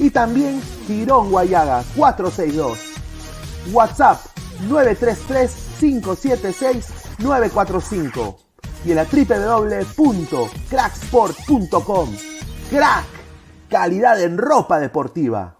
y también Girón Guayaga 462. WhatsApp 933-576-945 y en la www.cracksport.com. Crack, calidad en ropa deportiva.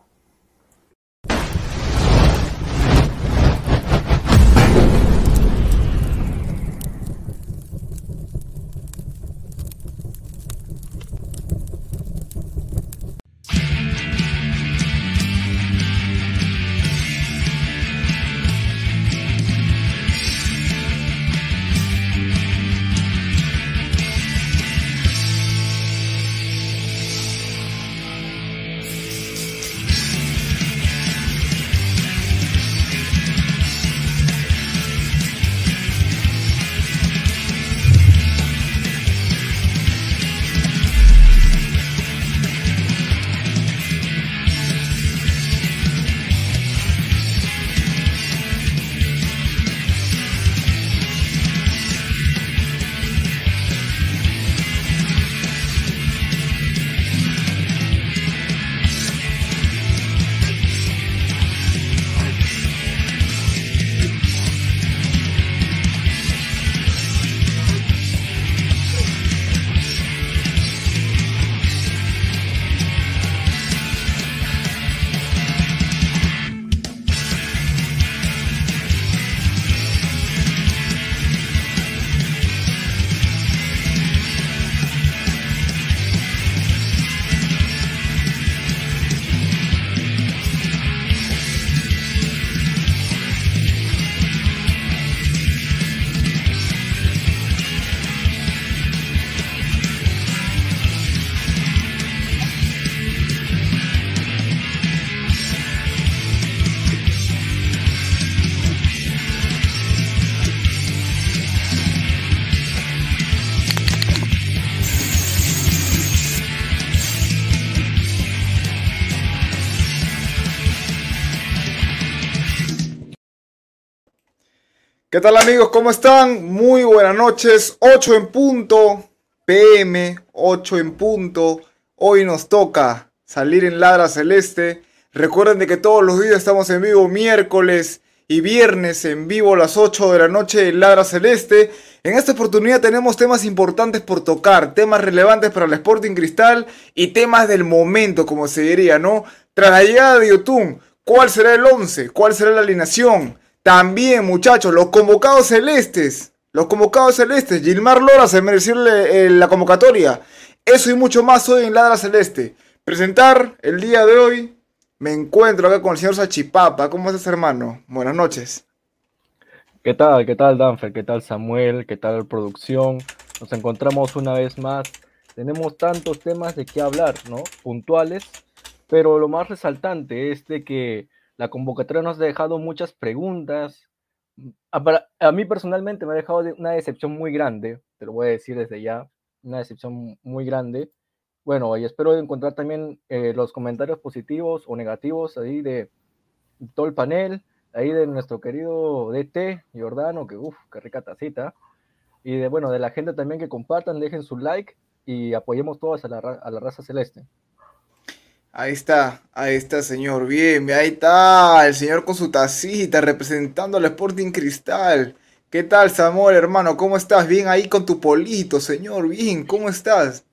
¿Qué tal amigos? ¿Cómo están? Muy buenas noches. 8 en punto. PM, 8 en punto. Hoy nos toca salir en Ladra Celeste. Recuerden de que todos los días estamos en vivo miércoles y viernes en vivo a las 8 de la noche en Ladra Celeste. En esta oportunidad tenemos temas importantes por tocar, temas relevantes para el Sporting Cristal y temas del momento, como se diría, ¿no? Tras la llegada de Yotun, ¿cuál será el 11? ¿Cuál será la alineación? También, muchachos, los convocados celestes. Los convocados celestes. Gilmar Lora se mereció la convocatoria. Eso y mucho más hoy en Ladra Celeste. Presentar el día de hoy. Me encuentro acá con el señor Sachipapa. ¿Cómo estás, hermano? Buenas noches. ¿Qué tal? ¿Qué tal, Danfer? ¿Qué tal, Samuel? ¿Qué tal, producción? Nos encontramos una vez más tenemos tantos temas de qué hablar, ¿no? Puntuales, pero lo más resaltante es de que la convocatoria nos ha dejado muchas preguntas. A, mí personalmente me ha dejado una decepción muy grande, te lo voy a decir desde ya, una decepción muy grande. Bueno, y espero encontrar también eh, los comentarios positivos o negativos ahí de todo el panel, ahí de nuestro querido DT, Jordano, que uff, qué rica tacita. Y de, bueno, de la gente también que compartan, dejen su like y apoyemos todos a la, a la raza celeste. Ahí está, ahí está, señor. Bien, ahí está, el señor con su tacita representando al Sporting Cristal. ¿Qué tal, Samuel, hermano? ¿Cómo estás? Bien ahí con tu polito, señor. Bien, ¿cómo estás?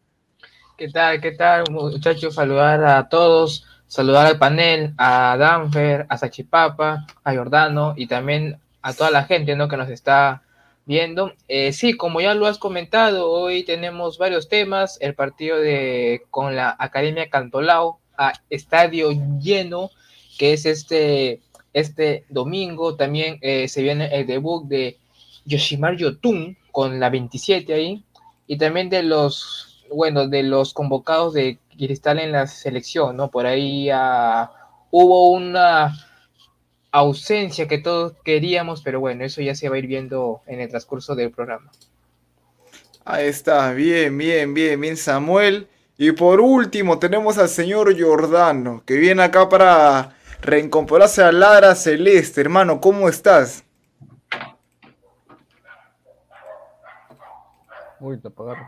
¿Qué tal? ¿Qué tal, muchachos? Saludar a todos, saludar al panel, a Danfer, a Sachipapa, a Jordano y también a toda la gente ¿no? que nos está viendo. Eh, sí, como ya lo has comentado, hoy tenemos varios temas. El partido de con la Academia Cantolao a estadio lleno, que es este, este domingo. También eh, se viene el debut de Yoshimar Yotun con la 27 ahí. Y también de los bueno, de los convocados de Cristal en la selección, ¿no? Por ahí uh, hubo una ausencia que todos queríamos, pero bueno, eso ya se va a ir viendo en el transcurso del programa. Ahí está, bien, bien, bien, bien, Samuel. Y por último, tenemos al señor Giordano, que viene acá para reincorporarse a Lara Celeste. Hermano, ¿cómo estás? Uy, te apagaron.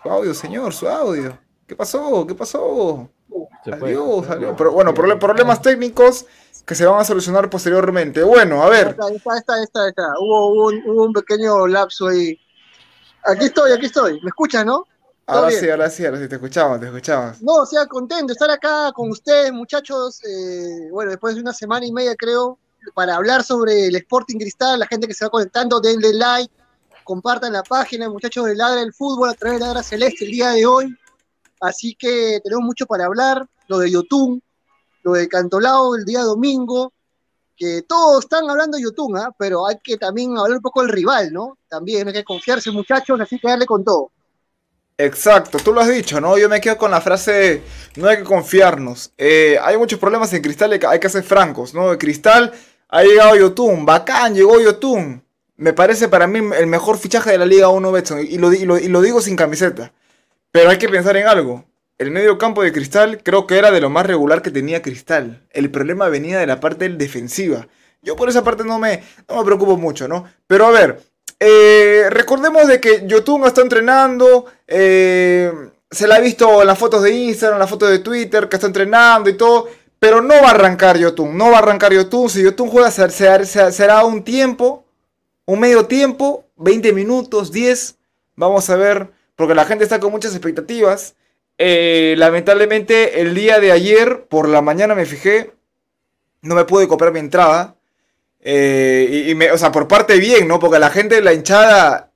Su audio, señor, su audio. ¿Qué pasó? ¿Qué pasó? Adiós, adiós. Pero bueno, problemas técnicos que se van a solucionar posteriormente. Bueno, a ver. Está, está, está, está. Hubo, un, un, pequeño lapso ahí. Aquí estoy, aquí estoy. ¿Me escuchas, no? Ahora sí, ahora sí, ahora sí, te escuchamos, te escuchamos. No, o sea, contento de estar acá con ustedes, muchachos. Eh, bueno, después de una semana y media, creo, para hablar sobre el Sporting Cristal, la gente que se va conectando, denle like, compartan la página, muchachos de Ladra del Fútbol, a través de Ladra Celeste el día de hoy. Así que tenemos mucho para hablar, lo de Yotun, lo de Cantolao el día domingo, que todos están hablando de Yotun, ¿ah? pero hay que también hablar un poco del rival, ¿no? También hay que confiarse, muchachos, así que darle con todo. Exacto, tú lo has dicho, ¿no? Yo me quedo con la frase, no hay que confiarnos. Eh, hay muchos problemas en Cristal, hay que ser francos, ¿no? Cristal ha llegado Yotun, bacán, llegó Yotun me parece para mí el mejor fichaje de la Liga 1 Betson. Y y lo, digo sin camiseta. Pero hay que pensar en algo. El medio campo de Cristal creo que era de lo más regular que tenía Cristal. El problema venía de la parte defensiva. Yo por esa parte no me, no me preocupo mucho, ¿no? Pero a ver, eh, recordemos de que Yotun está entrenando. Eh, se la ha visto en las fotos de Instagram, en las fotos de Twitter, que está entrenando y todo. Pero no va a arrancar Yotun, no va a arrancar Yotun. Si Yotun juega será un tiempo un medio tiempo, 20 minutos, 10. Vamos a ver, porque la gente está con muchas expectativas. Eh, lamentablemente, el día de ayer, por la mañana me fijé, no me pude comprar mi entrada. Eh, y, me, o sea, por parte bien, ¿no? Porque la gente de la hinchada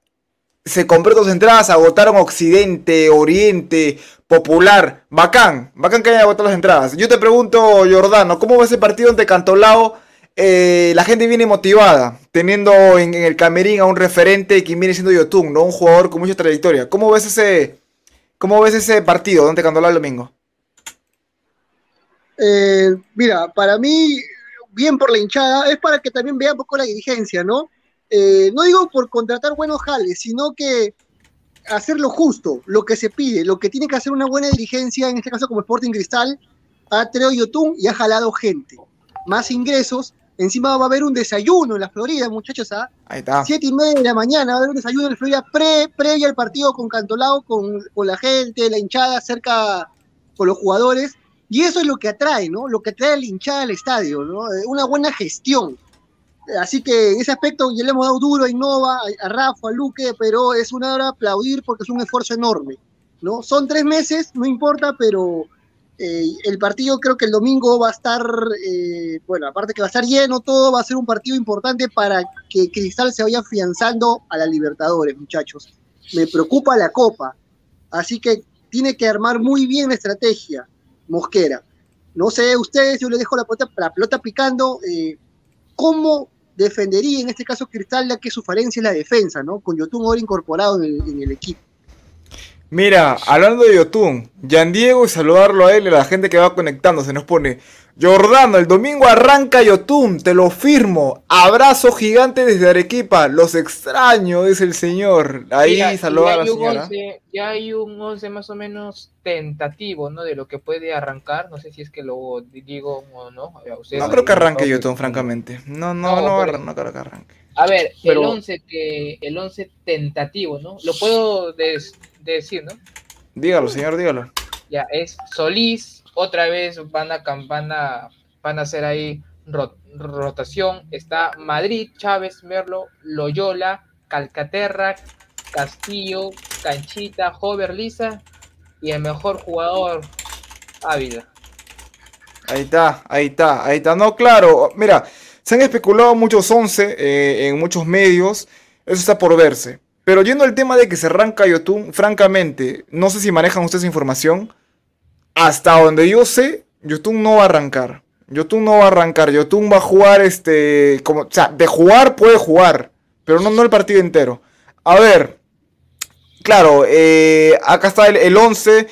se compró dos entradas, agotaron Occidente, Oriente, Popular. Bacán, bacán que hayan agotado las entradas. Yo te pregunto, Jordano, ¿cómo va ese partido ante Cantolao? Eh, la gente viene motivada, teniendo en, el camerín a un referente que viene siendo Yotun, ¿no? Un jugador con mucha trayectoria. ¿Cómo ves ese, cómo ves ese partido donde Candola el domingo? Eh, mira, para mí, bien por la hinchada, es para que también vea un poco la dirigencia, ¿no? Eh, no digo por contratar buenos jales, sino que hacer lo justo, lo que se pide, lo que tiene que hacer una buena dirigencia, en este caso como Sporting Cristal, ha traído Yotun y ha jalado gente. Más ingresos, Encima va a haber un desayuno en la Florida, muchachos, a ¿ah? siete y media de la mañana va a haber un desayuno en la Florida pre, previo al partido con Cantolao, con, con la gente, la hinchada cerca con los jugadores. Y eso es lo que atrae, ¿no? Lo que atrae a la hinchada al estadio, ¿no? Eh, una buena gestión. Así que en ese aspecto ya le hemos dado duro a Innova, a, Rafa, a Luque, pero es una hora aplaudir porque es un esfuerzo enorme, ¿no? Son tres meses, no importa, pero eh, el partido creo que el domingo va a estar, eh, bueno, aparte que va a estar lleno todo, va a ser un partido importante para que Cristal se vaya afianzando a la Libertadores, muchachos. Me preocupa la Copa, así que tiene que armar muy bien la estrategia, Mosquera. No sé ustedes, yo le dejo la pelota, la picando, eh, cómo defendería en este caso Cristal, ya que su falencia es la defensa, ¿no? Con Yotun ahora incorporado en el equipo. Mira, hablando de Yotun, Yan Diego y saludarlo a él y a la gente que va conectando, se nos pone, Jordano, el domingo arranca Yotun, te lo firmo, abrazo gigante desde Arequipa, los extraño, dice el señor. Ahí Ya- saluda a la señora. once- ya hay un 11 más o menos tentativo, ¿no? De lo que puede arrancar. No sé si es que lo digo o no. No creo que arranque Yotun, francamente. No, no, No, no, creo que arranque. A ver, Pero- el 11 que el 11 tentativo, ¿no? Lo puedo des- decir, ¿no? Dígalo, señor, dígalo. Ya es Solís, otra vez van a van a van a hacer ahí ro- rotación. Está Madrid, Chávez, Merlo, Loyola, Calcaterra, Castillo, Canchita, Hover Lisa y el mejor jugador Ávila. Ahí está, ahí está, ahí está. No, claro, mira, se han especulado muchos 11 eh, en muchos medios, eso está por verse. Pero yendo al tema de que se arranca Yotun, francamente, no sé si manejan ustedes información. Hasta donde yo sé, Yotun no va a arrancar. Yotun no va a arrancar. Yotun va a jugar este. Como, o sea, de jugar puede jugar. Pero no, no el partido entero. A ver. Claro, eh, acá está el, el 11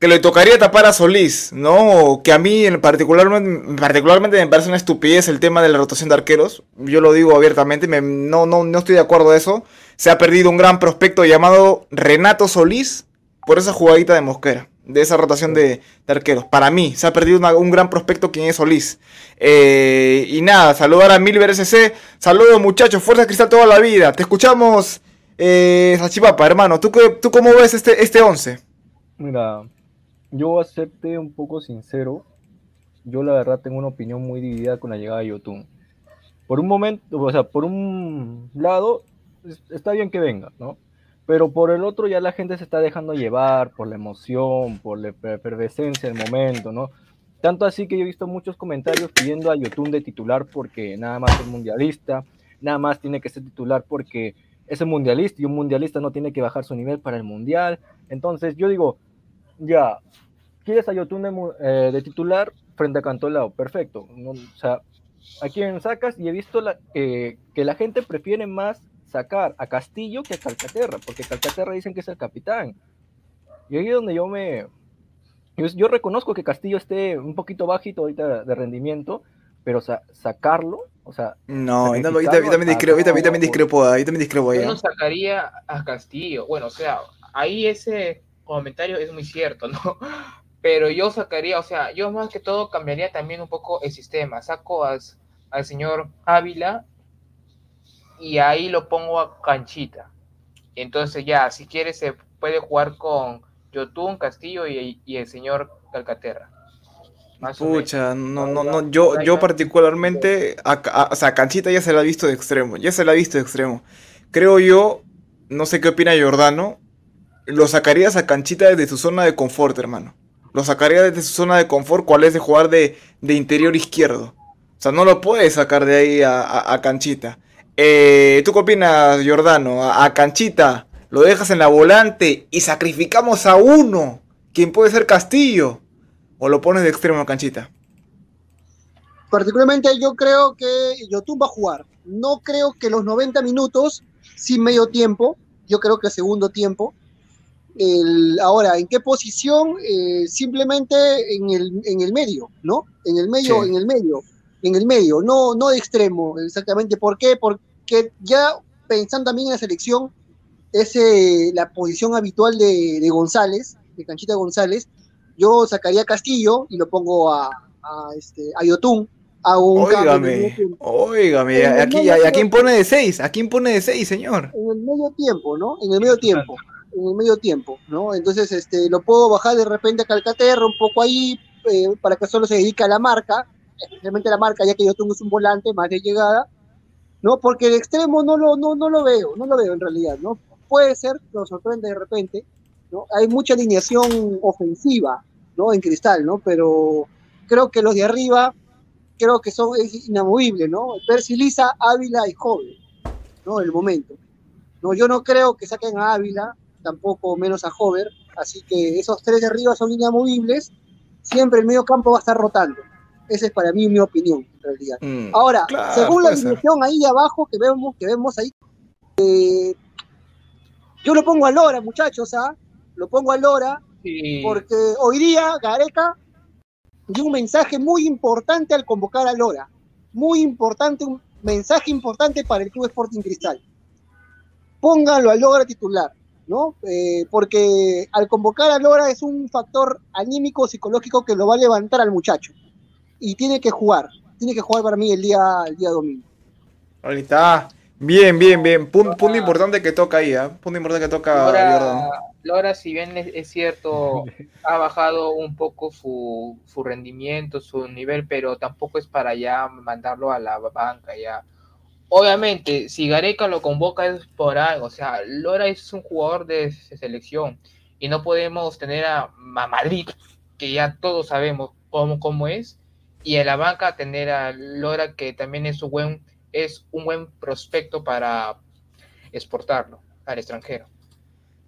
que le tocaría tapar a Solís, ¿no? Que a mí en particularmente, particularmente me parece una estupidez el tema de la rotación de arqueros. Yo lo digo abiertamente, me- no, no, no estoy de acuerdo a eso. Se ha perdido un gran prospecto llamado Renato Solís por esa jugadita de Mosquera, de esa rotación de, arqueros. Para mí, se ha perdido un gran prospecto quien es Solís. Eh, y nada, saludar a Milver SC. Saludos muchachos, fuerza cristal toda la vida. Te escuchamos, eh, Sachipapa, hermano. ¿Tú, ¿Tú cómo ves este, este 11? Mira, yo acepte un poco sincero. Yo la verdad tengo una opinión muy dividida con la llegada de Yotun. Por un momento, o sea, por un lado, está bien que venga, ¿no? Pero por el otro ya la gente se está dejando llevar por la emoción, por la efer- efervescencia del momento, ¿no? Tanto así que yo he visto muchos comentarios pidiendo a Yotun de titular porque nada más es mundialista, nada más tiene que ser titular porque es el mundialista y un mundialista no tiene que bajar su nivel para el mundial. Entonces yo digo, ya, ¿quieres a Yotun de, eh, de titular frente a Cantolao? Perfecto. O sea, ¿a quién sacas? Y he visto que la gente prefiere más sacar a Castillo que a Calcaterra, porque Calcaterra dicen que es el capitán. Y ahí es donde yo me... Yo, yo reconozco que Castillo esté un poquito bajito ahorita de rendimiento, pero sa- sacarlo, o sea, No, Sacrificarlo yo también- yo también a- discrepo, yo también- yo también a- discrepo ahí, yo también discrepo ahí. Yo no sacaría a Castillo. Bueno, o sea, ahí ese comentario es muy cierto, ¿no? Pero yo sacaría, o sea, yo más que todo cambiaría también un poco el sistema. Saco al, al señor Ávila y ahí lo pongo a Canchita. Entonces ya, si quiere se puede jugar con Yotun, Castillo y, y el señor Calcaterra. Más. Pucha, no, no, no, yo, yo particularmente, a, a- o sea, Canchita ya se la ha visto de extremo, ya se la ha visto de extremo. Creo yo, no sé qué opina Giordano, lo sacarías a Canchita desde su zona de confort, hermano. Lo sacaría desde su zona de confort, cuál es de jugar de, de interior izquierdo. O sea, no lo puedes sacar de ahí a- a Canchita. Eh, ¿Tú qué opinas, Giordano? A, Canchita lo dejas en la volante y sacrificamos a uno, quien puede ser Castillo. ¿O lo pones de extremo a Canchita? Particularmente yo creo que Yotun va a jugar. No creo que los 90 minutos, sin medio tiempo, yo creo que segundo tiempo. El- ahora, ¿en qué posición? Eh, simplemente en el, en el medio, ¿no? En el medio, Sí. en el medio, en el medio, no, no de extremo, exactamente. ¿Por qué? Porque ya pensando también en la selección, es eh, la posición habitual de, de González, de Canchita González. Yo sacaría a Castillo y lo pongo a, a, este, a Yotun. Hago un Óigame, óigame, En aquí, medio ¿a quién pone de 6? ¿A quién pone de 6, señor? en el medio tiempo, ¿no? En el medio tiempo, en el medio tiempo, ¿no? Entonces, este, lo puedo bajar de repente a Calcaterra, un poco ahí, eh, para que solo se dedique a la marca, especialmente la marca, ya que yo tengo un volante más de llegada, ¿no? Porque el extremo no lo, no, no lo veo, no lo veo en realidad, ¿no? Puede ser, nos sorprende de repente, ¿no? Hay mucha alineación ofensiva, ¿no? En Cristal, ¿no? Pero creo que los de arriba, creo que son es inamovibles, ¿no? Percy Lisa, Ávila y Joven, ¿no? El momento. No, yo no creo que saquen a Ávila, tampoco menos a Hover, así que esos tres de arriba son inamovibles, siempre el medio campo va a estar rotando. Esa es para mí mi opinión, realidad. Mm, Ahora, claro, según la división ahí abajo que vemos, que vemos ahí, eh, yo lo pongo a Lora, muchachos, ¿ah? Lo pongo a Lora, Sí. porque hoy día Gareca dio un mensaje muy importante al convocar a Lora. Muy importante, un mensaje importante para el Club Sporting Cristal. Pónganlo a Lora titular, ¿no? Eh, porque al convocar a Lora es un factor anímico, psicológico que lo va a levantar al muchacho. Y tiene que jugar, tiene que jugar para mí el día, el día domingo. Ahí está. Bien, bien, bien. Pun- punto importante que toca ahí, ¿ah? Punto importante que toca Jordan. Lora, Lora, si bien es, es cierto, ha bajado un poco su, su rendimiento, su nivel, pero tampoco es para ya mandarlo a la banca ya. Obviamente, si Gareca lo convoca es por algo, o sea, Lora es un jugador de se- selección y no podemos tener a, Ma- Madrid, que ya todos sabemos cómo, cómo es, y en la banca tener a Lora, que también es un buen, prospecto para exportarlo al extranjero.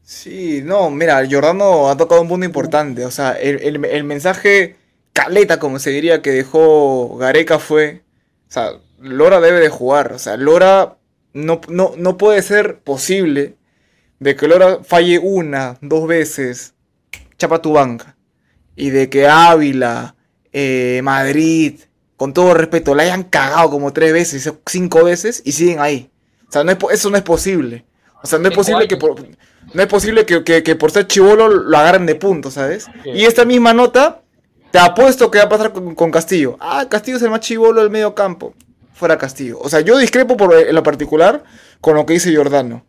Sí, no, mira, Jordano ha tocado un punto importante. O sea, el mensaje caleta, como se diría, que dejó Gareca fue. O sea, Lora debe de jugar. O sea, Lora no, no, no puede ser posible de que Lora falle una, dos veces, chapa tu banca. Y de que Ávila, eh, Madrid, con todo respeto, la hayan cagado como tres veces, cinco veces y siguen ahí. O sea, no es eso no es posible. O sea, no es posible que por, no es posible que, que- que por ser chivolo lo agarren de punto, ¿sabes? Y esta misma nota, te apuesto que va a pasar con, con Castillo. Ah, Castillo es el más chivolo del medio campo. Fuera Castillo. O sea, yo discrepo por, en lo particular con lo que dice Giordano.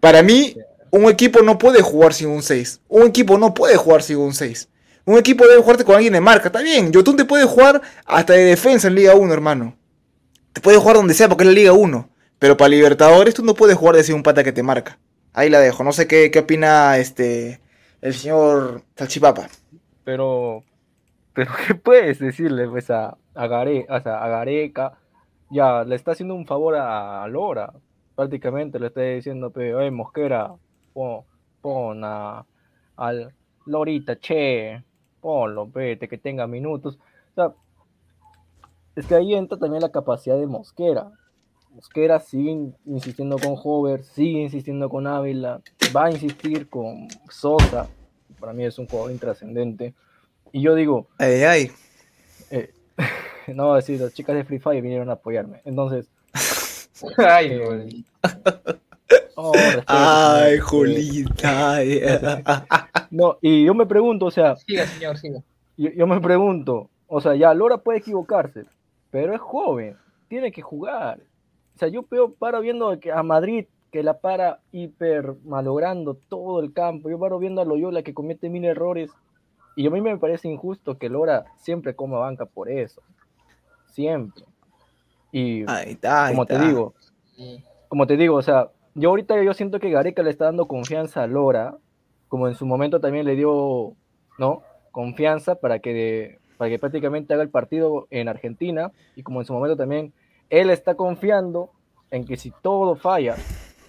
Para mí, un equipo no puede jugar sin un 6. Un equipo no puede jugar sin un 6. Un equipo debe jugarte con alguien de marca. Está bien, Yotun te puede jugar hasta de defensa en Liga 1, hermano. Te puede jugar donde sea porque es la Liga 1. Pero para Libertadores tú no puedes jugar de un pata que te marca. Ahí la dejo. No sé qué, qué opina este el señor Salchipapa. Pero, pero ¿qué puedes decirle pues a, a, a Gareca? Ya, le está haciendo un favor a, Lora. Prácticamente le está diciendo, pero, oye, Mosquera, pon, pon a, al Lorita, che, ponlo, vete, que tenga minutos. O sea, es que ahí entra también la capacidad de Mosquera. Mosquera sigue insistiendo con Hover, sigue insistiendo con Ávila, va a insistir con Sosa. Para mí es un jugador intrascendente. Y yo digo, Ay, ay. eh, no, decir, las chicas de Free Fire vinieron a apoyarme. Entonces, Ay, Eh. Oh, Ay. Julita. ay. No, y yo me pregunto, o sea, Siga, señor, siga. yo, yo me pregunto, o sea, ya Lora puede equivocarse, pero es joven, tiene que jugar. O sea, yo veo, paro viendo que a Madrid que la para hiper malogrando todo el campo. Yo paro viendo a Loyola que comete mil errores. Y a mí me parece injusto que Lora siempre coma banca por eso. Siempre. Y Ahí está, ahí como te está. digo, Sí. como te digo, o sea, yo ahorita yo siento que Gareca le está dando confianza a Lora, como en su momento también le dio, ¿no? Confianza para que, para que prácticamente haga el partido en Argentina, y como en su momento también él está confiando en que si todo falla,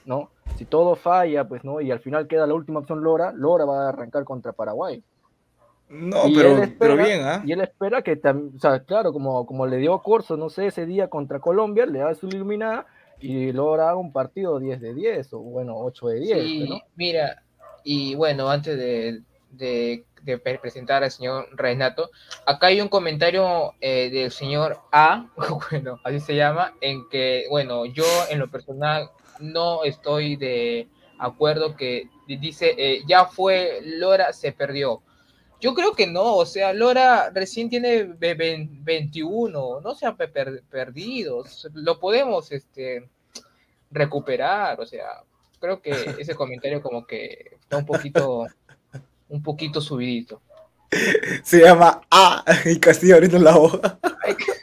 ¿no? Si todo falla, pues, ¿no? Y al final queda la última opción Lora, Lora va a arrancar contra Paraguay. No, Y pero, espera- pero bien, ¿ah? Y él espera que, o sea, claro, como, como le dio a Corso, no sé, ese día contra Colombia, le da su iluminada y logra un partido 10 de 10, o bueno, 8 de 10, Sí, ¿no? mira, y bueno, antes de, de- de pre- presentar al señor Renato, acá hay un comentario eh, del señor A, bueno, así se llama, en que, bueno, yo en lo personal no estoy de acuerdo que dice, eh, ya fue, Lora se perdió. Yo creo que no, o sea, Lora recién tiene ve- ve- 21, no se ha pe- per- perdido, lo podemos este, recuperar, o sea, creo que ese comentario como que está un poquito, un poquito subidito. Se llama A y Castillo abriendo la boca.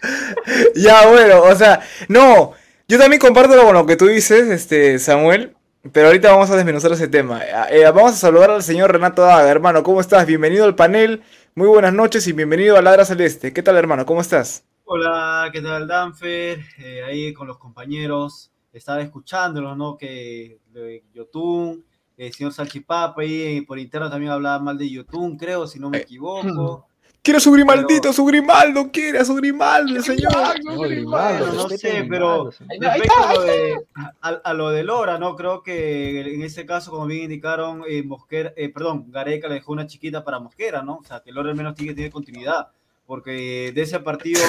ya, bueno, o sea, no. Yo también comparto con lo que tú dices, este, Samuel. Pero ahorita vamos a desmenuzar ese tema. Eh, vamos a saludar al señor Renato Daga, hermano. ¿Cómo estás? Bienvenido al panel. Muy buenas noches y bienvenido a Ladra Celeste. ¿Qué tal, hermano? ¿Cómo estás? Hola, ¿qué tal, Danfer? Eh, ahí con los compañeros. Estaba escuchándolos, ¿no? Que de Yotun, el señor Salchipapa, ahí eh, por interno también hablaba mal de Yotun, creo, si no me Eh, equivoco. Quiere su Grimaldito, su Grimaldo, quiere a su Grimaldo, señor. No, Grimaldo, sé, pero respecto a lo, de, a, a lo de Lora, ¿no? Creo que en ese caso, como bien indicaron, eh, Mosquera, eh, perdón, Gareca le dejó una chiquita para Mosquera, ¿no? O sea, que Lora al menos tiene que tener continuidad. Porque de ese partido,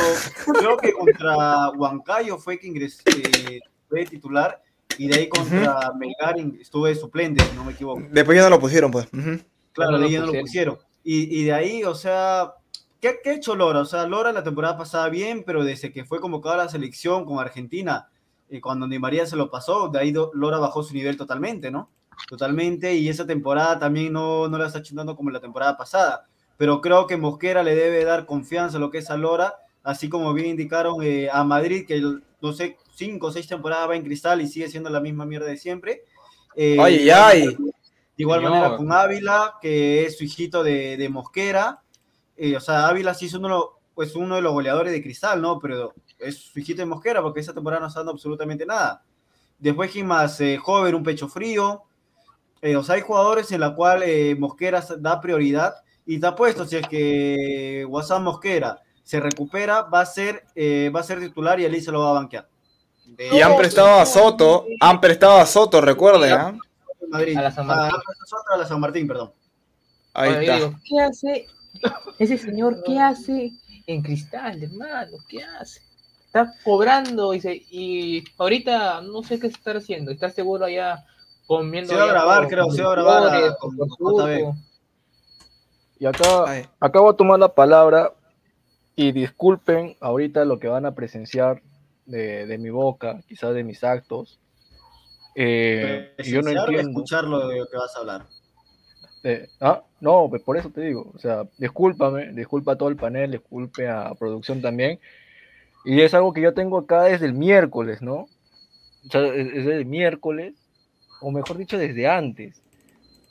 creo que contra Huancayo fue que ingresó, eh, fue titular, y de ahí contra Melgar in- estuvo de suplente, si no me equivoco. Después ya no lo pusieron, pues. Claro, de ahí ya no lo pusieron. pusieron. Y, y de ahí, o sea, ¿qué, ¿qué ha hecho Lora? O sea, Lora la temporada pasada bien, pero desde que fue convocado a la selección con Argentina, eh, cuando Di María se lo pasó, de ahí Lora bajó su nivel totalmente, ¿no? Totalmente, y esa temporada también no, no la está chutando como la temporada pasada. Pero creo que Mosquera le debe dar confianza a lo que es a Lora, así como bien indicaron eh, a Madrid, que no sé, cinco o seis temporadas va en cristal y sigue siendo la misma mierda de siempre. Eh, Ay, ay. De igual Señor. manera con Ávila, que es su hijito de, de Mosquera. Eh, o sea, Ávila sí es uno, pues uno de los goleadores de Cristal, ¿no? Pero es su hijito de Mosquera porque esa temporada no está dando absolutamente nada. Después Gimas, eh, Joven, un pecho frío. Eh, o sea, hay jugadores en la cual eh, Mosquera da prioridad y te apuesto, si es que WhatsApp Mosquera se recupera, va a ser, eh, va a ser titular y Elisa lo va a banquear. De Y han prestado a Soto, han prestado a Soto, recuerden, ¿ah? Madrid. A la San Martín. Ah, a la San Martín, perdón. Ahí Oye, está. digo, ¿Qué hace ese señor? ¿Qué hace en cristal, hermano? ¿Qué hace? Está cobrando y, se- y ahorita no sé qué está haciendo. Está seguro allá comiendo. Se va a grabar, creo, se va a grabar a- con- con. Y acá Ay. acabo de tomar la palabra y disculpen ahorita lo que van a presenciar de, de mi boca, quizás de mis actos. Eh, yo no entiendo. escuchar lo que vas a hablar. Ah, no, pues por eso te digo, o sea, discúlpame, disculpa a todo el panel, disculpe a producción también. Y es algo que yo tengo acá desde el miércoles, ¿no? O desde el miércoles, o mejor dicho, desde antes.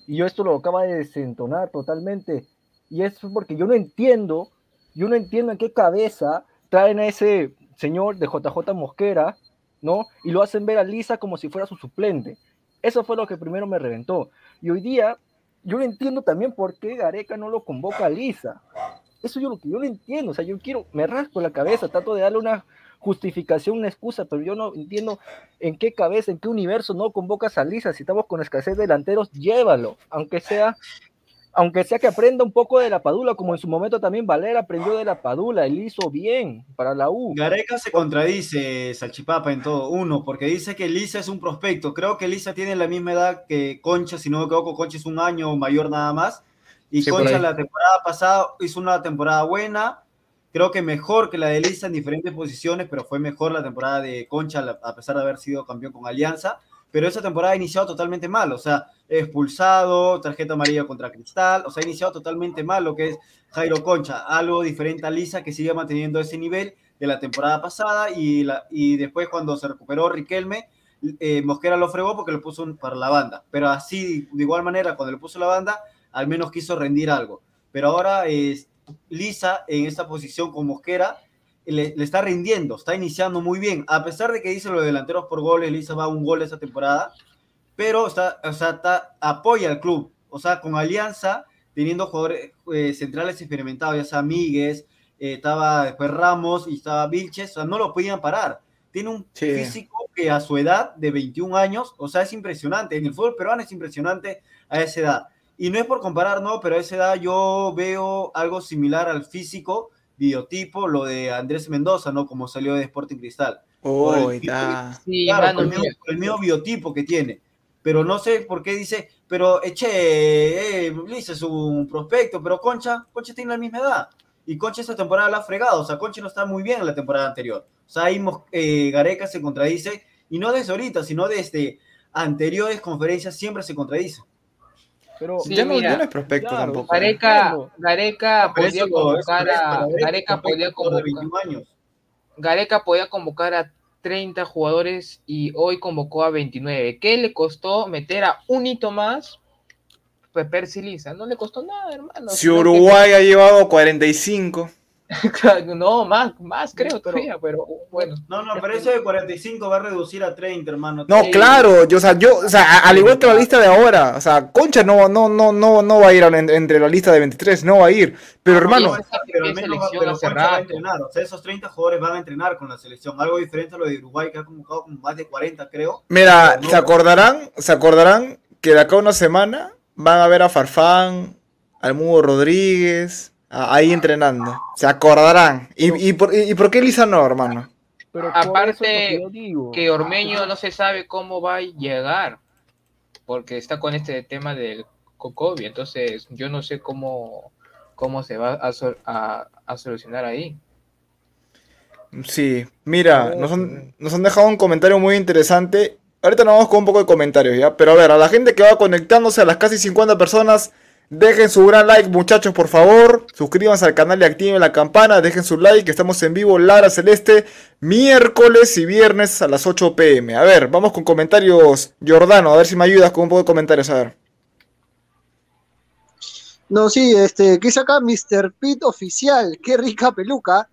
Y yo esto lo acaba de desentonar totalmente. Y es porque yo no entiendo, yo no entiendo en qué cabeza traen a ese señor de JJ Mosquera, ¿no? Y lo hacen ver a Lisa como si fuera su suplente. Eso fue lo que primero me reventó. Y hoy día, yo no entiendo también por qué Gareca no lo convoca a Lisa. Eso yo lo que yo no entiendo. O sea, yo quiero, me rasco la cabeza, trato de darle una justificación, una excusa, pero yo no entiendo en qué cabeza, en qué universo no convocas a Lisa. Si estamos con escasez de delanteros, llévalo, aunque sea, aunque sea que aprenda un poco de la Padula, como en su momento también Valera aprendió de la Padula, él hizo bien para la U. Gareca se contradice, Salchipapa, en todo. Uno, porque dice que Lisa es un prospecto. Creo que Lisa tiene la misma edad que Concha, si no me equivoco, Concha es un año mayor nada más. Y Sí, Concha la temporada pasada hizo una temporada buena. Creo que mejor que la de Lisa en diferentes posiciones, pero fue mejor la temporada de Concha, a pesar de haber sido campeón con Alianza. Pero esa temporada ha iniciado totalmente mal, o sea, expulsado, tarjeta amarilla contra Cristal, o sea, ha iniciado totalmente mal lo que es Jairo Concha, algo diferente a Lisa que sigue manteniendo ese nivel de la temporada pasada y, la, y después cuando se recuperó Riquelme, eh, Mosquera lo fregó porque lo puso para la banda, pero así, de igual manera, cuando le puso la banda, al menos quiso rendir algo. Pero ahora es Lisa en esta posición con Mosquera le, le está rindiendo, está iniciando muy bien, a pesar de que dice los delanteros por goles, Lisa va a un gol esta temporada, pero está, o sea, está- apoya al club, o sea, con Alianza, teniendo jugadores eh, centrales experimentados, ya sea Míguez, eh, estaba después Ramos y estaba Vilches, o sea, no lo podían parar. Tiene un Sí. físico que a su edad de 21 años, o sea, es impresionante. En el fútbol peruano es impresionante a esa edad. Y no es por comparar, no, pero a esa edad yo veo algo similar al físico, biotipo, lo de Andrés Mendoza, ¿no? Como salió de Sporting Cristal. Oh, Por ahí el- está. Sí, Claro, mano, por el, mismo, mira, por el mismo biotipo que tiene. Pero no sé por qué dice, pero eche, eh, es un prospecto, pero Concha, Concha tiene la misma edad. Y Concha esta temporada la ha fregado, o sea, Concha no está muy bien en la temporada anterior. O sea, ahí eh, Gareca se contradice, y no desde ahorita, sino desde anteriores conferencias siempre se contradice. Pero Sí, ya, no, mira, ya no es prospecto claro, tampoco. Gareca, Entiendo. Gareca Pero podía convocar a, Gareca podía convocar, 21 años. Gareca podía convocar a 30 jugadores y hoy convocó a 29. ¿Qué le costó meter a un hito más? Pues Percy Lisa, no le costó nada, hermano. Si que- Uruguay ha llevado 45. no, más, más creo todavía, pero bueno. No, no, pero eso de 45 va a reducir a 30, hermano. No, claro, yo, o sea, yo, o sea, a- al igual que la lista de ahora, o sea, Concha no, no, no, no, no va a ir en- entre la lista de 23, no va a ir. Pero hermano, esa Pero al menos va, selección pero hace Concha va a rato. entrenar. O sea, esos 30 jugadores van a entrenar con la selección. Algo diferente a lo de Uruguay, que ha convocado como más de 40, creo. mira, No. se acordarán, se acordarán que de acá a una semana van a ver a Farfán, al Mudo Rodríguez, ahí entrenando. Se acordarán. ¿Y, y, por, y, y por qué Lisa no, hermano? Pero es Aparte que Ormeño no se sabe cómo va a llegar, porque está con este tema del COVID, entonces yo no sé cómo, cómo se va a, sol- a- a solucionar ahí. Sí, mira, nos han, nos han dejado un comentario muy interesante. Ahorita nos vamos con un poco de comentarios, ¿ya? Pero a ver, a la gente que va conectándose, a las casi 50 personas, dejen su gran like, muchachos, por favor. Suscríbanse al canal y activen la campana. Dejen su like, estamos en vivo, Lara Celeste, miércoles y viernes a las 8 pm. A ver, vamos con comentarios, Jordano, a ver si me ayudas con un poco de comentarios, a ver. No, sí, este, dice acá Mr. Pete oficial, qué rica peluca.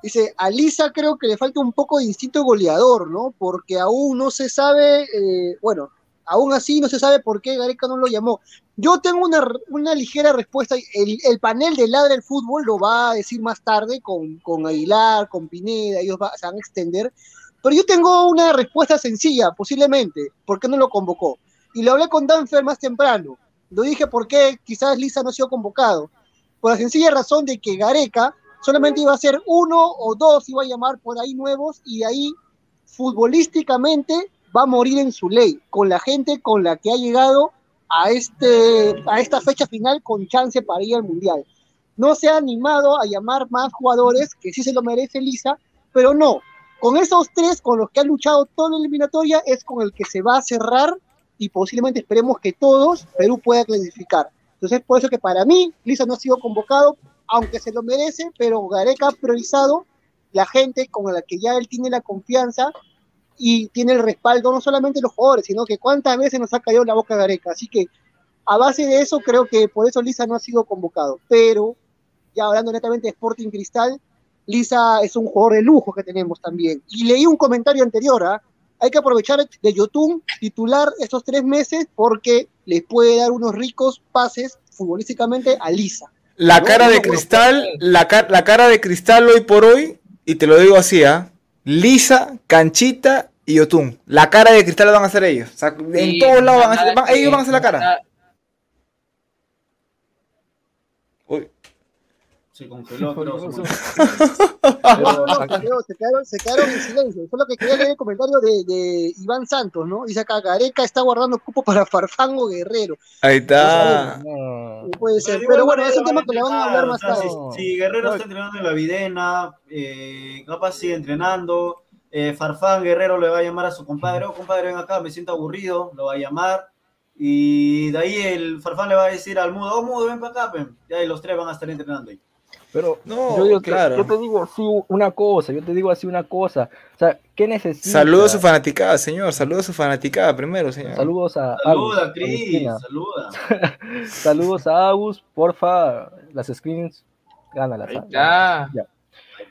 Dice, a Lisa creo que le falta un poco de instinto goleador, ¿no? Porque aún no se sabe, eh, bueno, aún así no se sabe por qué Gareca no lo llamó. Yo tengo una, una ligera respuesta, el, el panel de Ladra el Fútbol lo va a decir más tarde con, con Aguilar, con Pineda, ellos va- se van a extender, pero yo tengo una respuesta sencilla, posiblemente, ¿por qué no lo convocó? Y lo hablé con Danfer más temprano, lo dije porque quizás Lisa no ha sido convocado, por la sencilla razón de que Gareca solamente iba a ser uno o dos, iba a llamar por ahí nuevos, y de ahí futbolísticamente va a morir en su ley, con la gente con la que ha llegado a, este, a esta fecha final con chance para ir al Mundial. No se ha animado a llamar más jugadores, que sí se lo merece Lisa, pero no. Con esos tres con los que ha luchado toda la eliminatoria es con el que se va a cerrar y posiblemente esperemos que todos Perú pueda clasificar. Entonces, por eso que para mí Lisa no ha sido convocado, aunque se lo merece, pero Gareca ha priorizado la gente con la que ya él tiene la confianza y tiene el respaldo no solamente de los jugadores, sino que cuántas veces nos ha caído la boca Gareca. Así que a base de eso creo que por eso Lisa no ha sido convocado. Pero ya hablando netamente de Sporting Cristal, Lisa es un jugador de lujo que tenemos también. Y leí un comentario anterior, ¿ah? hay que aprovechar de Yotun titular estos tres meses porque les puede dar unos ricos pases futbolísticamente a Lisa. La No, cara de cristal, la, ca- la cara de cristal hoy por hoy, y te lo digo así, ¿ah? Lisa, Canchita y Otún. La cara de cristal la van a hacer ellos. O sea, en Y todos lados van a hacer, van- que- ellos van a hacer la cara. Uy, Se congeló, se, quedaron, se quedaron en silencio. Solo que quería leer el comentario de, de Iván Santos, ¿no? Dice acá, Gareca está guardando cupo para Farfango Guerrero. ahí está. No. No puede ser. igual Pero bueno, es un tema que le van a hablar más o sea, tarde. Si, si Guerrero está entrenando en la Videna, eh, capaz sigue entrenando. Eh, Farfán Guerrero le va a llamar a su compadre, oh compadre, ven acá, me siento aburrido, lo va a llamar. Y de ahí el Farfán le va a decir al Mudo, oh Mudo, ven para acá, pen. Y ahí los tres van a estar entrenando ahí. Pero No, yo, digo que- claro. yo te digo así una cosa, yo te digo así una cosa. O sea, ¿qué necesitas? Saludos a su fanaticada, señor. Saludos a su fanaticada primero, señor. Saludos a Saluda, Agus, Cris, saluda. Saludos a Agus, porfa, las screens, gánalas. Ahí está. Ya.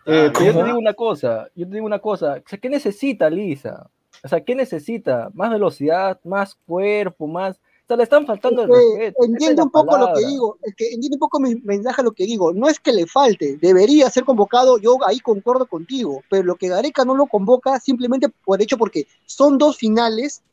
Eh, pero yo te digo una cosa, yo te digo una cosa, o sea, ¿qué necesita Lisa? O sea, ¿qué necesita? Más velocidad, más cuerpo, más... O sea, le están faltando el respeto. es entiende la un poco lo que digo, es que entiende un poco mi mensaje lo que digo. No es que le falte, debería ser convocado, yo ahí concuerdo contigo, pero lo que Gareca no lo convoca simplemente por hecho porque son dos finales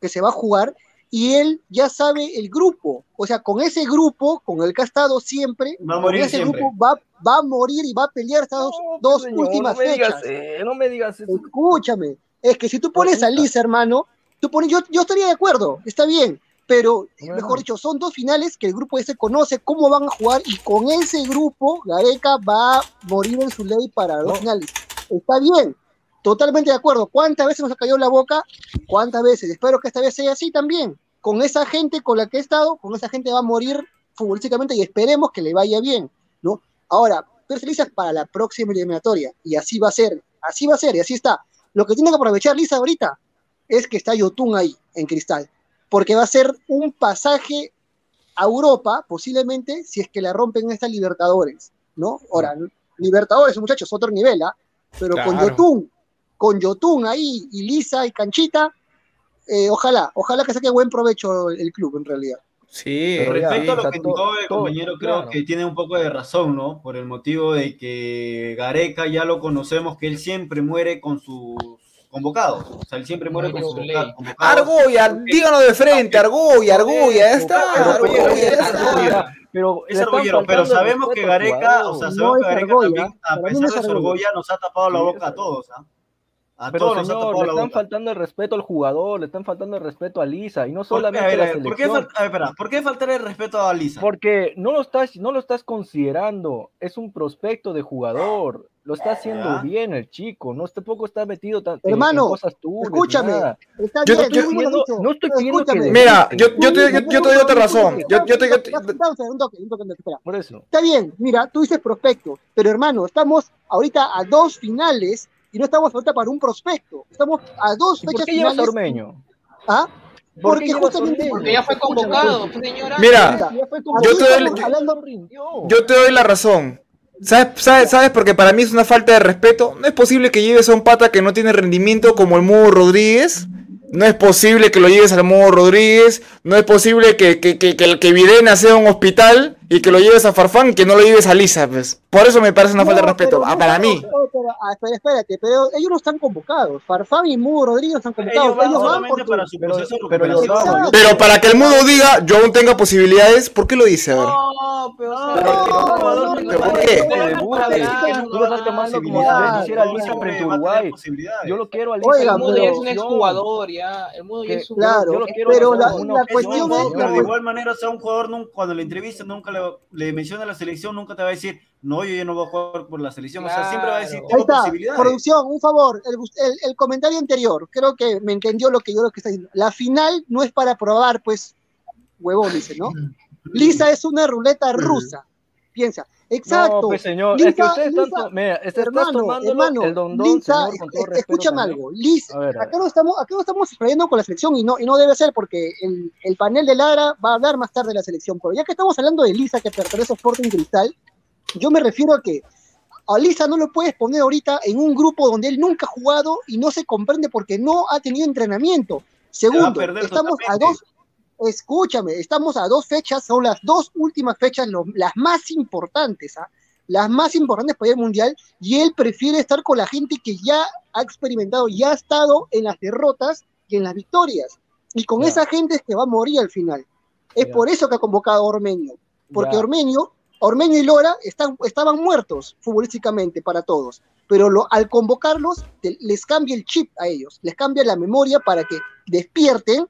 que se va a jugar y él ya sabe el grupo, o sea, con ese grupo, con el que ha estado siempre, Va a con morir ese siempre. grupo va, va a morir y va a pelear estas dos, No, dos señor, últimas no me fechas. digas, eh, no me digas eso. Escúchame, es que si tú pones a. Lisa, hermano, tú pones, yo, yo estaría de acuerdo, está bien, pero Bueno. mejor dicho, son dos finales que el grupo ese conoce cómo van a jugar y con ese grupo Gareca va a morir en su ley para los No. finales. Está bien, totalmente de acuerdo. ¿Cuántas veces nos ha caído la boca? ¿Cuántas veces? Espero que esta vez sea así también. Con esa gente con la que he estado, con esa gente va a morir futbolísticamente y esperemos que le vaya bien, ¿no? Ahora, pero Lisa es para la próxima eliminatoria y así va a ser, así va a ser y así está. Lo que tiene que aprovechar Lisa ahorita es que está Yotun ahí en cristal, porque va a ser un pasaje a Europa, posiblemente, si es que la rompen estas Libertadores, ¿no? Ahora, Libertadores, muchachos, otro nivel, ¿ah? Pero con. Yotun, con Yotun ahí, y Lisa y Canchita, eh, ojalá, ojalá que saque buen provecho el club en realidad. Sí, Pero ya, Respecto a lo que todo- el todo, compañero, creo claro. que tiene un poco de razón, ¿no? Por el motivo de que Gareca ya lo conocemos, que él siempre muere con sus convocados. O sea, él siempre muere con sus convocados. Argolla, díganos de frente, Argolla, Argolla, ya está, pero, ya es está. Pero Es le están argollero, pero sabemos que Gareca, o sea, No sabemos que es Gareca argolla, también, a pesar es de su argolla. nos ha tapado la boca es a todos, ¿ah? A Pero todos señor, le están faltando el respeto al jugador, le están faltando el respeto a Lisa y no ¿Por qué, solamente a ver, a la ver, ¿por qué, selección. fal- a ver, espera, ¿por qué faltar el respeto a Lisa? Porque no lo estás, no lo estás considerando, es un prospecto de jugador, lo está haciendo bien el chico, no tampoco está metido tan, en- en Hermano, cosas turbias, escúchame. Está Yo- bien, yo- lo has no- estoy pidiendo que escúchame. Mira, yo, yo, te, yo, yo te doy otra razón. Yo, yo te, yo. Por eso. Está bien, mira, tú dices prospecto, pero hermano, estamos ahorita a dos finales y no estamos ahorita para un prospecto. Estamos a dos ¿Y ¿Por fechas qué llevas a finales. Ormeño? ¿Ah? ¿Por qué Porque llevas a justamente? Porque ya fue convocado, escúchame. señora. Mira, Ya fue Aquí Yo te doy- yo te doy la razón. ¿Sabes, sabes, ¿Sabes? Porque para mí es una falta de respeto. No es posible que lleves a un pata que no tiene rendimiento como el Mudo Rodríguez. No es posible que lo lleves al Mudo Rodríguez. No es posible que, que, que, que el que Videna sea un hospital y que lo lleves a Farfán que no lo lleves a Lisa. Pues. Por eso me parece una falta de No, respeto. pero Ah, no para estamos- mí. no, pero, ah, espera, espérate, pero ellos no están convocados. Farfán y Mudo Rodríguez no están convocados. Ellos van Ellos van porque- para su pero- proceso pero Pero para que el Mudo diga, yo aún tenga posibilidades, ¿por qué lo dice? A ver. No, pero No, no, pero- ¿pero por qué? tú lo estás tomando como si hiciera Lisa frente a Uruguay. Yo lo quiero a Lisa Oiga, El ya es un exjugador, ya. El ya Que- es un Claro, pero la, cuestión No, es... de igual manera, sea, un jugador cuando le entrevista nunca le, le menciona la selección, nunca te va a decir, no, yo ya no voy a jugar por la selección. O sea, siempre va a decir. Ahí tengo está, posibilidades. producción, un favor, el, el- el comentario anterior, creo que me entendió lo que yo lo que está diciendo. La final no es para probar, pues, huevón, dice, ¿no? Lisa es una ruleta rusa, piensa. Exacto. No, pues señor, es que Lisa- usted Lisa- está, mira, usted está hermano, hermano, el dondón, Lisa, señor, con todo es- escúchame también. algo, Lisa, ver, acá no estamos, acá no estamos extrayendo con la selección y no, y no debe ser porque el, el panel de Lara va a hablar más tarde de la selección, pero ya que estamos hablando de Lisa que pertenece a Sporting Cristal, yo me refiero a que a Lisa no lo puedes poner ahorita en un grupo donde él nunca ha jugado y no se comprende porque no ha tenido entrenamiento. Segundo, estamos a dos, escúchame, estamos a dos fechas, son las dos últimas fechas, lo- las más importantes, ¿ah? las más importantes para el Mundial, y él prefiere estar con la gente que ya ha experimentado, ya ha estado en las derrotas y en las victorias. Y con esa gente es que va a morir al final. Es por eso que ha convocado a Ormeño, porque Ya. Ormeño, Ormeño y Lora están, estaban muertos futbolísticamente para todos, pero lo- al convocarlos te- les cambia el chip a ellos, les cambia la memoria para que despierten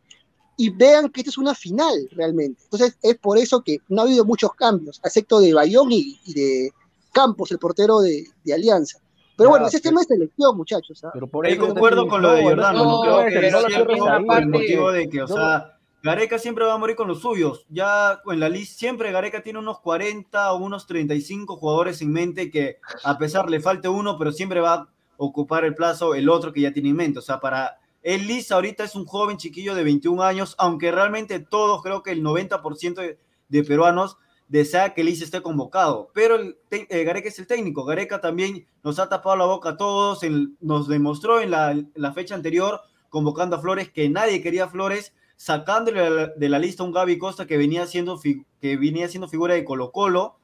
y vean que esta es una final realmente. Entonces es por eso que no ha habido muchos cambios, excepto de Bayón y, y de Campos, el portero de, de Alianza. Pero bueno, ese es pero- tema de selección, muchachos. ¿ah? Pero por Ahí concuerdo con lo de Jordano, no, no, creo que no por el motivo de que, o sea, Gareca siempre va a morir con los suyos. Ya en la lista siempre Gareca tiene unos 40 o unos 35 jugadores en mente que a pesar le falte uno, pero siempre va a ocupar el plazo el otro que ya tiene en mente. O sea, para él Liz ahorita es un joven chiquillo de 21 años, aunque realmente todos, creo que el 90% de, de peruanos desea que Liz esté convocado. Pero el eh, Gareca es el técnico. Gareca también nos ha tapado la boca a todos. nos demostró en la, fecha anterior, convocando a Flores, que nadie quería Flores, sacándole de la, lista a un Gaby Costa que venía siendo, que venía siendo figura de Colo Colo,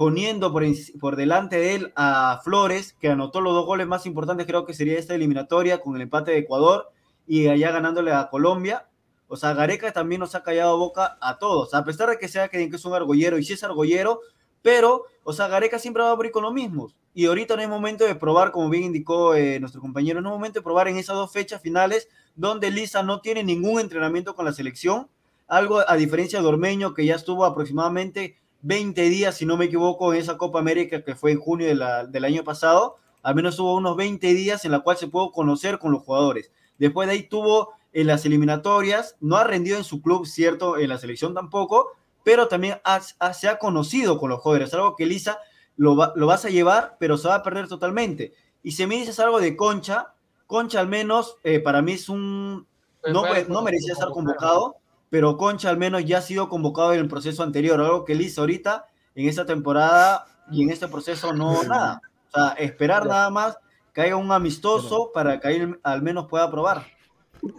poniendo por, por delante de él a Flores, que anotó los dos goles más importantes, creo que sería esta eliminatoria con el empate de Ecuador y allá ganándole a Colombia. O sea, Gareca también nos ha callado boca a todos, a pesar de que sea que es un argollero, y sí es argollero, pero, o sea, Gareca siempre va a abrir con lo mismo. Y ahorita no es momento de probar, como bien indicó eh, nuestro compañero, no es momento de probar en esas dos fechas finales donde Lisa no tiene ningún entrenamiento con la selección, algo a diferencia de Ormeño, que ya estuvo aproximadamente 20 días, si no me equivoco, en esa Copa América que fue en junio de la- del año pasado, al menos hubo unos 20 días en la cual se pudo conocer con los jugadores. Después de ahí tuvo en las eliminatorias, no ha rendido en su club, cierto, en la selección tampoco, pero también ha- ha- se ha conocido con los jugadores, algo que Lisa lo, va- lo vas a llevar, pero se va a perder totalmente. Y si me dices algo de Concha, Concha al menos eh, para mí es un... Pues No, pues, no merecía estar convocado. Pero Concha al menos ya ha sido convocado en el proceso anterior, algo que Lisa ahorita en esta temporada y en este proceso no nada. O sea, esperar nada más que haya un amistoso para que ahí al menos pueda probar.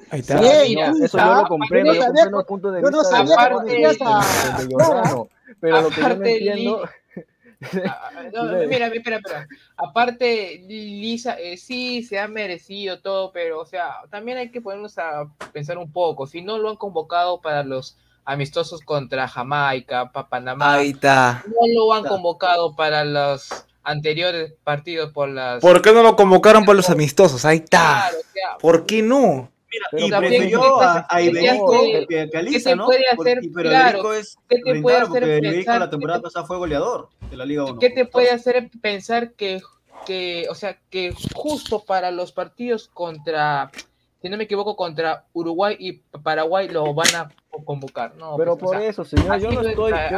Ahí está. Ya, Lisa, eso yo lo comprendo, yo yo no sabía comprendo el punto de yo no vista sabía que de, de- de- de Giordano, pero lo que yo no Aparte, entiendo, no, Dime. mira, espera, espera. Aparte, Lisa, eh, sí, se ha merecido todo, pero, o sea, también hay que ponernos a pensar un poco. Si no lo han convocado para los amistosos contra Jamaica, pa- Panamá, Ahí está. no lo han convocado para los anteriores partidos por las... ¿Por qué no lo convocaron por los amistosos? Ahí está. Claro, o sea, ¿Por qué no? Mira, Pero y también, prefirió a, a ¿qué te- Iberico que, a ¿no? puede pero claro, Iberico es qué te puede hacer porque Iberico pensar- la qué temporada te- pasada fue goleador de la Liga 1. ¿Qué te puede hacer pensar que, que, o sea, que justo para los partidos contra, si no me equivoco, contra Uruguay y Paraguay lo van a convocar? No, pero pues, o por sea, eso, señor, yo no es, estoy, yo-.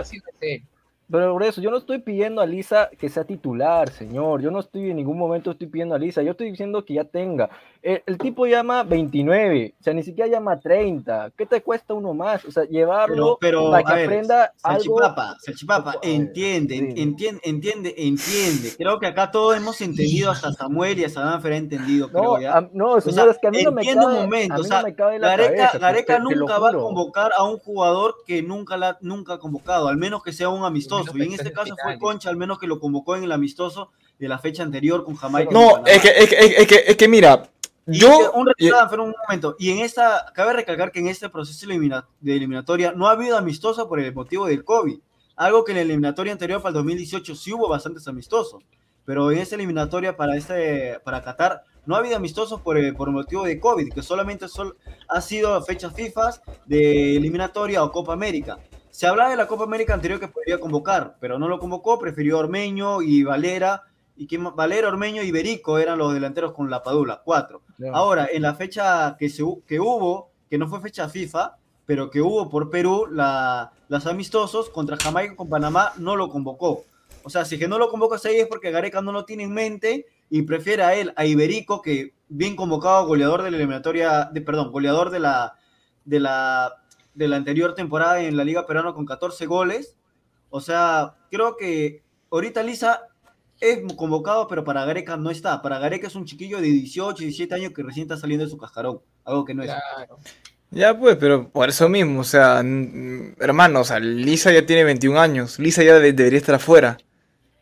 Pero por eso, yo no estoy pidiendo a Lisa que sea titular, señor, yo no estoy en ningún momento estoy pidiendo a Lisa, yo estoy diciendo que ya tenga, el, el tipo llama 29, o sea, ni siquiera llama 30, ¿qué te cuesta uno más? O sea, llevarlo Pero, pero para que a ver, aprenda algo, Salchipapa, Salchipapa, A ver, entiende, sí. entiende, entiende, entiende. Creo que acá todos hemos entendido, hasta Samuel y hasta Danfer ha entendido, no, creo ya. a- no, sea, señor, es que a mí no me cabe, un momento, a mí o sea, no me cabe en la Gareca, cabeza, te- Gareca te- te nunca va a convocar a un jugador que nunca la nunca ha convocado, al menos que sea un amistoso. Y en este caso fue. Concha, al menos que lo convocó en el amistoso de la fecha anterior con Jamaica. No, es que, es que, es que, es que mira, Y yo... un, pero un momento. Y en esta, cabe recalcar que en este proceso de eliminatoria no ha habido amistoso por el motivo del COVID. Algo que en la eliminatoria anterior para el 2018 sí hubo bastantes amistosos. Pero en esta eliminatoria para este para Qatar no ha habido amistosos por, el- por motivo de COVID, que solamente sol- ha sido fechas FIFA de eliminatoria o Copa América. Se hablaba de la Copa América anterior que podría convocar, pero no lo convocó, prefirió Ormeño y Valera. Y que Valera, Ormeño y Berico eran los delanteros con la Padula, cuatro. Ahora, en la fecha que, se, que hubo, que no fue fecha FIFA, pero que hubo por Perú, la, las amistosos contra Jamaica con Panamá, no lo convocó. O sea, si que no lo convoca ahí es porque Gareca no lo tiene en mente y prefiere a él, a Iberico, que bien convocado, goleador de la eliminatoria, de, perdón, goleador de la, de la, de la anterior temporada en la Liga Peruana con 14 goles. O sea, creo que ahorita Lisa es convocado, pero para Gareca no está. Para Gareca es un chiquillo de 18, 17 años que recién está saliendo de su cascarón. Algo que no es. Claro. Ya pues, pero por eso mismo, o sea, hermano, o sea, Lisa ya tiene 21 años, Lisa ya de- debería estar afuera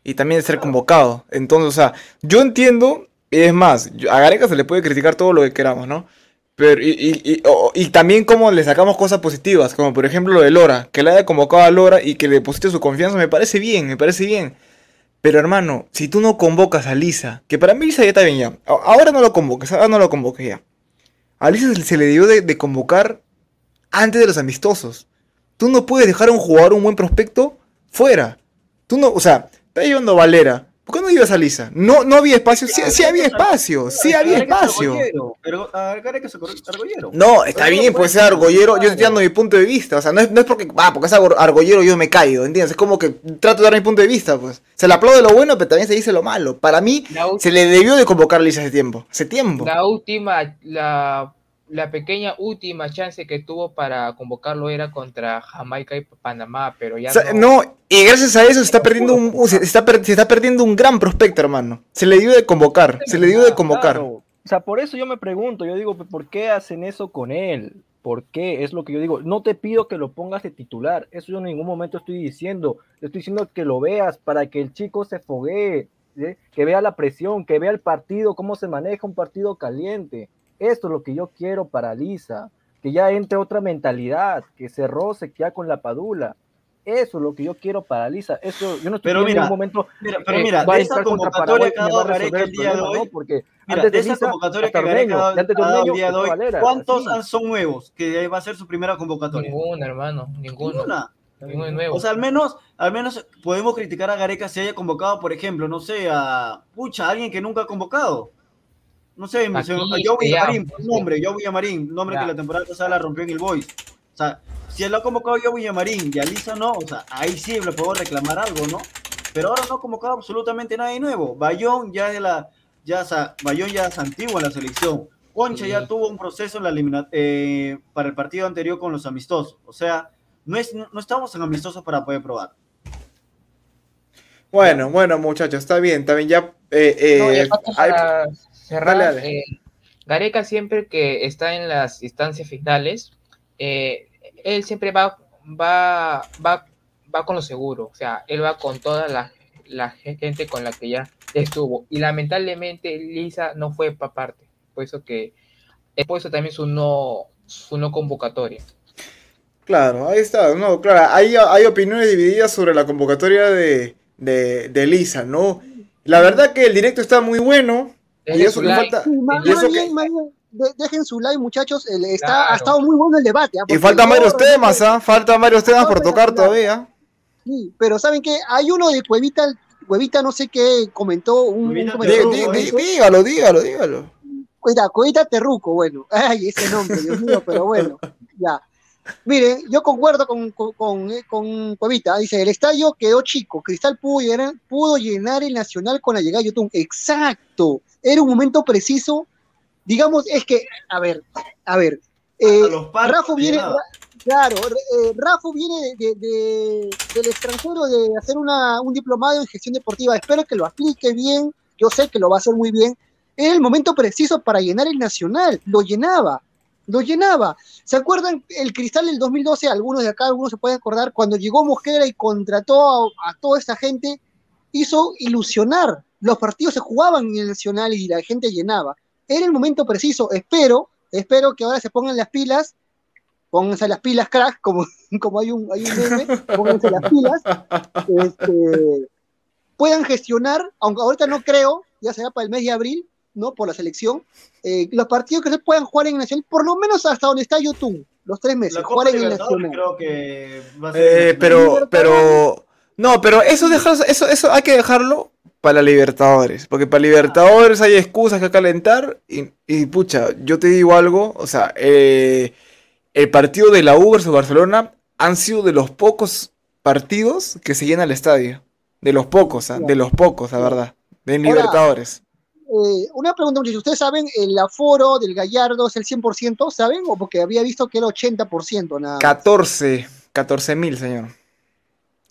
y también de ser convocado. Entonces, o sea, yo entiendo, y es más, a Gareca se le puede criticar todo lo que queramos, ¿no? Pero, y, y, y, también como le sacamos cosas positivas, como por ejemplo lo de Lora, que le haya convocado a Lora y que le deposite su confianza, me parece bien, me parece bien. Pero hermano, si tú no convocas a Lisa, que para mí Lisa ya está bien ya, ahora no lo convoques, ahora no lo convoques ya. A Lisa se, le dio de, convocar antes de los amistosos. Tú no puedes dejar a un jugador, un buen prospecto, fuera. Tú no, o sea, está llevando Valera. ¿Por qué no llevas a Lisa? No, no había espacio. Sí, sí había espacio. Sí había espacio. argollero, pero, Gareca es argollero. No, está bien, puede puedes ser argollero. Yo estoy dando mi punto de vista. O sea, no es, no es porque, ah, porque es argo- argollero yo me caigo, ¿entiendes? Es como que trato de dar mi punto de vista, pues. Se le aplaude lo bueno, pero también se dice lo malo. Para mí, se le debió de convocar a Lisa hace tiempo. Hace tiempo. la última, la, la pequeña última chance que tuvo para convocarlo era contra Jamaica y Panamá, pero ya O sea, no. no, y gracias a eso se está perdiendo un, uh, se está, per- se está perdiendo un gran prospecto, hermano. Se le dio de convocar, se le dio de convocar. Claro. O sea, por eso yo me pregunto, yo digo, ¿por qué hacen eso con él? ¿Por qué? Es lo que yo digo. No te pido que lo pongas de titular, eso yo en ningún momento estoy diciendo. Estoy diciendo que lo veas para que el chico se foguee, ¿sí? que vea la presión, que vea el partido, cómo se maneja un partido caliente. Esto es lo que yo quiero para Lisa, que ya entre otra mentalidad, que se roce ya con la padula. Eso es lo que yo quiero para Lisa. Eso yo no estoy Pero pidiendo en mira, ningún momento Mira, pero eh, mira, va a de contra convocatoria que ha va dado Gareca el día de hoy, ¿no? Porque mira, antes de de esa Lisa, convocatoria que ha dado el día de hoy, ¿cuántos así. son nuevos que va a ser su primera convocatoria? Ninguna, hermano. Ninguna. Ninguno es nuevo. O sea, al menos, al menos podemos criticar a Gareca si haya convocado, por ejemplo, no sé, a pucha, a alguien que nunca ha convocado. No sé, me- a Aquí, ya, Villamarín, pues, un nombre, Joe Villamarín, un nombre Ya. que la temporada pasada la rompió en el Boys. O sea, si él lo ha convocado Joe Villamarín y a Lisa no, o sea, ahí sí le puedo reclamar algo, ¿no? Pero ahora no ha convocado absolutamente nadie nuevo. Bayón ya es de la, ya, o sea, Bayón ya es antiguo en la selección. Concha Sí. ya tuvo un proceso en la elimina- eh, para el partido anterior con los amistosos. O sea, no, es, no, no estamos en amistosos para poder probar. Bueno, bueno, muchachos, está bien, está bien. Ya, eh, eh, No, y aparte hay- cerrar, Dale, dale. eh, Gareca siempre que está en las instancias finales, eh, él siempre va, va, va, va con lo seguro, o sea, él va con toda la, la gente con la que ya estuvo. Y lamentablemente Lisa no fue para parte, por eso que es por eso también su no, su no convocatoria. Claro, ahí está, no, claro, hay, hay opiniones divididas sobre la convocatoria de, de, de Lisa, ¿no? La verdad que el directo está muy bueno, y Dejen eso su que like, falta, y eso que- dejen su muchachos. el- está, Claro. Ha estado muy bueno el debate. ¿ah? y faltan varios temas, ¿ah? Faltan varios temas por tocar todavía. Sí, pero ¿saben qué? Hay uno de Cuevita, Cuevita no sé qué comentó, un, comentario. dí- dí- dígalo, dígalo, dígalo. Cuevita, Cuevita Terruco, bueno. Ay, ese nombre, Dios mío, pero bueno, ya. Miren, yo concuerdo con, con, con, eh, con Cuevita. Dice, el estadio quedó chico. Cristal pudo llenar, pudo llenar el Nacional con la llegada de Yotun. Exacto. Era un momento preciso. Digamos, es que, a ver, a ver. eh, A Rafa viene. Ra- claro, eh, Rafa viene de, de- del extranjero de hacer una, un diplomado en gestión deportiva. Espero que lo aplique bien. Yo sé que lo va a hacer muy bien. Era el momento preciso para llenar el Nacional. Lo llenaba, lo llenaba. ¿Se acuerdan el Cristal del 2012? Algunos de acá, algunos se pueden acordar, cuando llegó Mosquera y contrató a, toda esta gente, hizo ilusionar. Los partidos se jugaban en el Nacional y la gente llenaba. Era el momento preciso. Espero, espero que ahora se pongan las pilas pónganse las pilas, crack, como, como hay un, hay un meme, pónganse las pilas, este, puedan gestionar, aunque ahorita no creo, ya será para el mes de abril, ¿no? Por la selección, eh, los partidos que se puedan jugar en el Nacional, por lo menos hasta donde está YouTube, los tres meses, La jugar Copa en el Libertadores Nacional. creo que va a ser Eh, el pero, pero, no, pero eso, dejar- eso, eso hay que dejarlo para Libertadores, porque para Libertadores hay excusas que calentar y, y, pucha, yo te digo algo, o sea, eh, el partido de la U versus Barcelona han sido de los pocos partidos que se llena el estadio, de los pocos, ¿ah? de los pocos, la verdad, de Libertadores. Eh, una pregunta, muchachos, ¿ustedes saben el aforo del Gallardo es el 100%, saben? O porque había visto que era 80% nada más. 14, 14 mil, señor.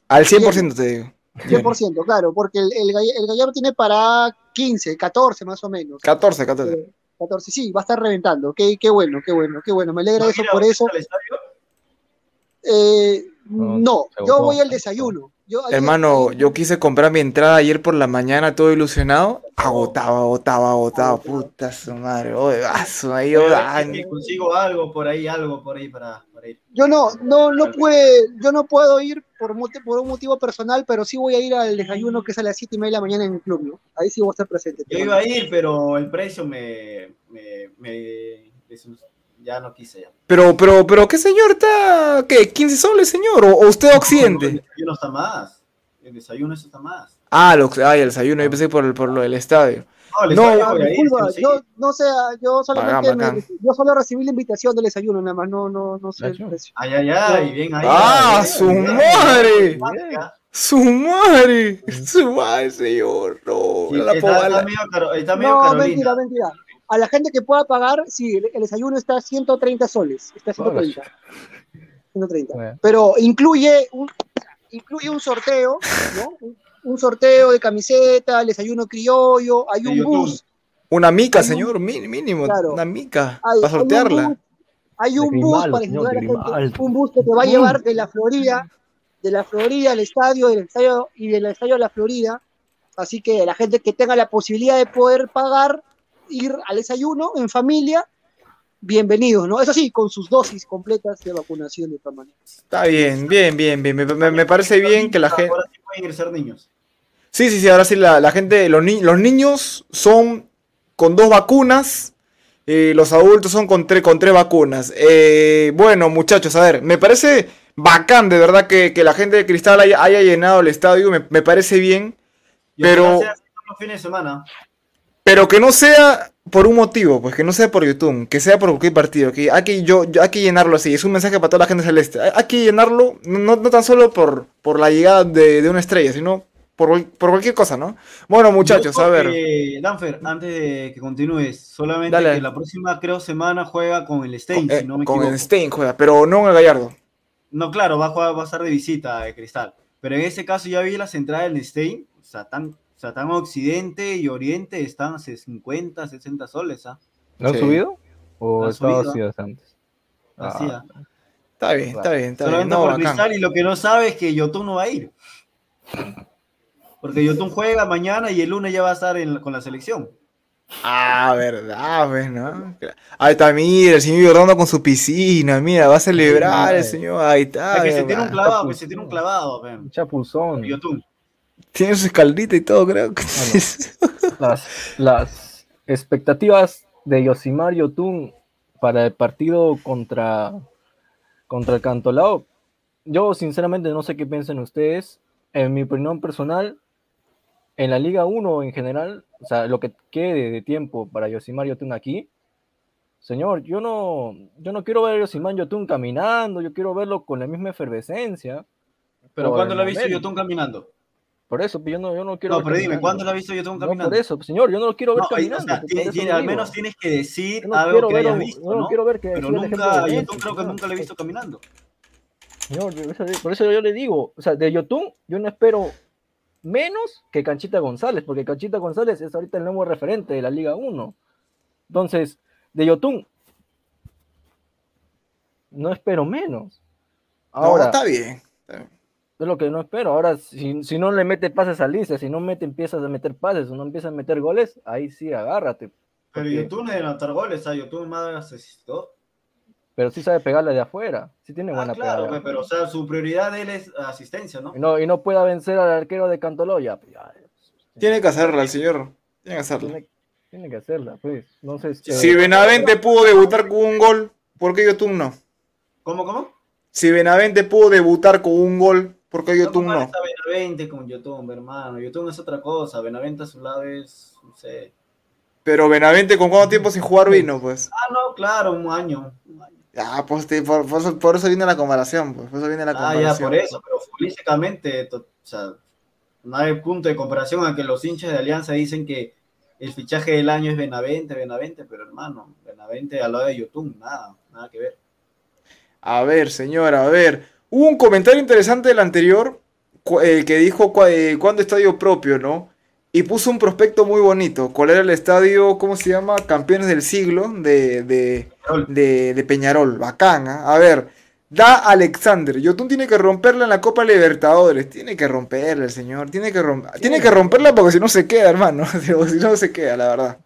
Al 100% te digo. 100%, claro, porque el, el, el Gallardo tiene para 15, 14 más o menos. 14, 14. Eh, 14, sí, va a estar reventando. Qué, qué bueno, qué bueno, qué bueno. Me alegra ¿Va a eso por eso. Eh, No, yo voy al desayuno. Yo ayer- Hermano, yo quise comprar mi entrada ayer por la mañana, todo ilusionado. Agotaba, agotaba, agotaba. Puta su madre. Oye, vaso, ahí yo. Si consigo algo por ahí, algo por ahí para, para ir. yo no, no, no pude, yo no puedo ir por, mote- por un motivo personal, pero sí voy a ir al desayuno que es a las 7 y media de la mañana en el club, ¿no? Ahí sí voy a estar presente. Yo iba a ir, pero el precio me, me, me- ya no quise ya. Pero, pero, pero, ¿qué señor está? ¿Qué? ¿15 soles, señor? ¿O, o usted El occidente? desayuno está más. El desayuno eso está más. Ah, lo, ay, el desayuno, yo pensé por, el- por lo del estadio. No, el No, estadio Ah, disculpa, sí, yo no sé, yo solamente Bacán, me- bacán. yo solo recibí la invitación del desayuno nada más, no, no, no sé el precio. Ay, ay, ay, bien ahí. ¡Ah, bien, su bien, madre! bien. ¡Su madre! ¡Su madre, señor! No, Sí, la está, está medio, caro- está medio No, Carolina. mentira, mentira. A la gente que pueda pagar, sí, el, el desayuno está a 130 soles, está a 130. 130. Bueno. Pero incluye un, incluye un sorteo, ¿no? Un, un sorteo de camiseta, el desayuno criollo, hay un bus, Una mica, Hay señor, mínimo. Claro. Una mica. hay, Para hay un sortearla. bus, hay un bus para señor, ayudar a la gente, un bus que te va a llevar de la Florida, de la Florida al estadio, del estadio y del estadio a la Florida. Así que la gente que tenga la posibilidad de poder pagar, ir al desayuno en familia, bienvenidos, ¿no? Eso sí, con sus dosis completas de vacunación de todas maneras. Está bien, bien, bien, bien. Me, me- me parece bien que la gente. Ahora sí pueden ingresar niños. Sí, sí, sí, ahora sí, la, la gente, los, ni- los niños son con dos vacunas, y los adultos son con, tre- con tres vacunas. Eh, bueno, muchachos, a ver, me parece bacán de verdad que, que la gente de Cristal haya, haya llenado el estadio, me, me parece bien, Y Pero- los fines de semana. Pero que no sea por un motivo, pues que no sea por YouTube, que sea por cualquier partido, que hay que, yo, yo- hay que llenarlo así, es un mensaje para toda la gente celeste, hay, hay que llenarlo no, no tan solo por, por la llegada de, de una estrella, sino por, por cualquier cosa, ¿no? Bueno, muchachos, a ver. que, Danfer, antes de que continúes, solamente Dale. que la próxima, creo, semana juega con el Stein, Con, eh, si no me con equivoco. el Stein juega, pero no en el Gallardo. No, claro, va a, jugar- va a estar de visita de Cristal. Pero en este caso ya vi las entradas del Stein. o sea, tan, o sea, tan Occidente y Oriente están a 50, 60 soles, ¿ah? ¿Lo han Sí. subido? ¿O así desde antes? Así, Ah, ¿ah? Está bien, está bien, está bien. Solamente No, por. Cristal y lo que no sabe es que Yotun no va a ir. Porque Yotun juega mañana y el lunes ya va a estar en- con la selección. Ah, verdad, pues, ¿no? Ahí está, mira, el señor Jordano con su piscina, mira, va a celebrar el señor, ahí está. Es que se mira, tiene un va. clavado, pues se tiene un clavado, chapuzón. Yotun. Tiene su escaldita y todo, creo. que- Las, las expectativas de Yosimar Yotun para el partido contra, contra el Cantolao, yo sinceramente no sé qué piensan ustedes. En mi opinión personal, en la Liga 1 en general, o sea, lo que quede de tiempo para Yosimar Yotun aquí, señor, yo no, yo no quiero ver a Yosimar Yotun caminando, yo quiero verlo con la misma efervescencia. Pero ¿cuándo lo ha visto. Yotun caminando? Por eso, pues, yo no, yo no quiero No, ver pero dime. ¿cuándo lo ha visto Yotun No, caminando? por eso, pues, señor, yo no lo quiero ver No, o caminando. sea, pues, al menos tienes que decir Yo no algo quiero que ver, hayas visto, yo no ¿no? quiero ver que Pero nunca, Messi, creo que no, nunca lo he visto caminando. Señor, por eso, yo le digo, o sea, de Yotun yo no espero menos que Canchita González, porque Canchita González es ahorita el nuevo referente de la Liga 1. Entonces, de Yotun no espero menos. No, Ahora, está bien. Es lo que no espero. Ahora, si, si no le mete pases a Lice, si no mete, empiezas a meter pases o no empiezas a meter goles, ahí sí agárrate. Pero Porque- Yotun es de anotar goles, ¿ah? Yotun más asistió. Pero sí sabe pegarle de afuera, sí tiene Ah, buena claro, pegada. pe, pero o sea, su prioridad de él es asistencia, ¿no? Y no, y no pueda vencer al arquero de Cantoloya. pues, ya, Tiene que hacerla el señor. Tiene que hacerla. tiene, tiene que hacerla, pues. Entonces, Si eh, Benavente pudo debutar con un gol, ¿por qué Yotun no? ¿Cómo, cómo? Si Benavente pudo debutar con un gol, ¿por qué Yotun compares no? a Benavente con Yotun, hermano. Yotun es otra cosa. Benavente a su lado es, no sé. Pero Benavente, ¿con cuánto tiempo sin jugar vino? Pues. Ah, no, claro, un año. un año. Ah, pues te- por, por eso, por eso viene la comparación, pues. Por eso viene la Ah, comparación. ya, por eso, pero futbolísticamente, o sea, no hay punto de comparación a que los hinchas de Alianza dicen que el fichaje del año es Benavente, Benavente, pero hermano, Benavente al lado de Yotun, nada, nada que ver. A ver, señora, a ver. Hubo un comentario interesante del anterior eh, que dijo eh, cuándo estadio propio, ¿no? Y puso un prospecto muy bonito. ¿Cuál era el estadio, cómo se llama? Campeones del siglo de, de, de, de Peñarol. Bacán, ¿ah? A ver, da Alexander. Yotun tiene que romperla en la Copa Libertadores. Tiene que romperla el señor. Tiene que, rom- tiene que romperla porque si no se queda, hermano. si no se queda, la verdad.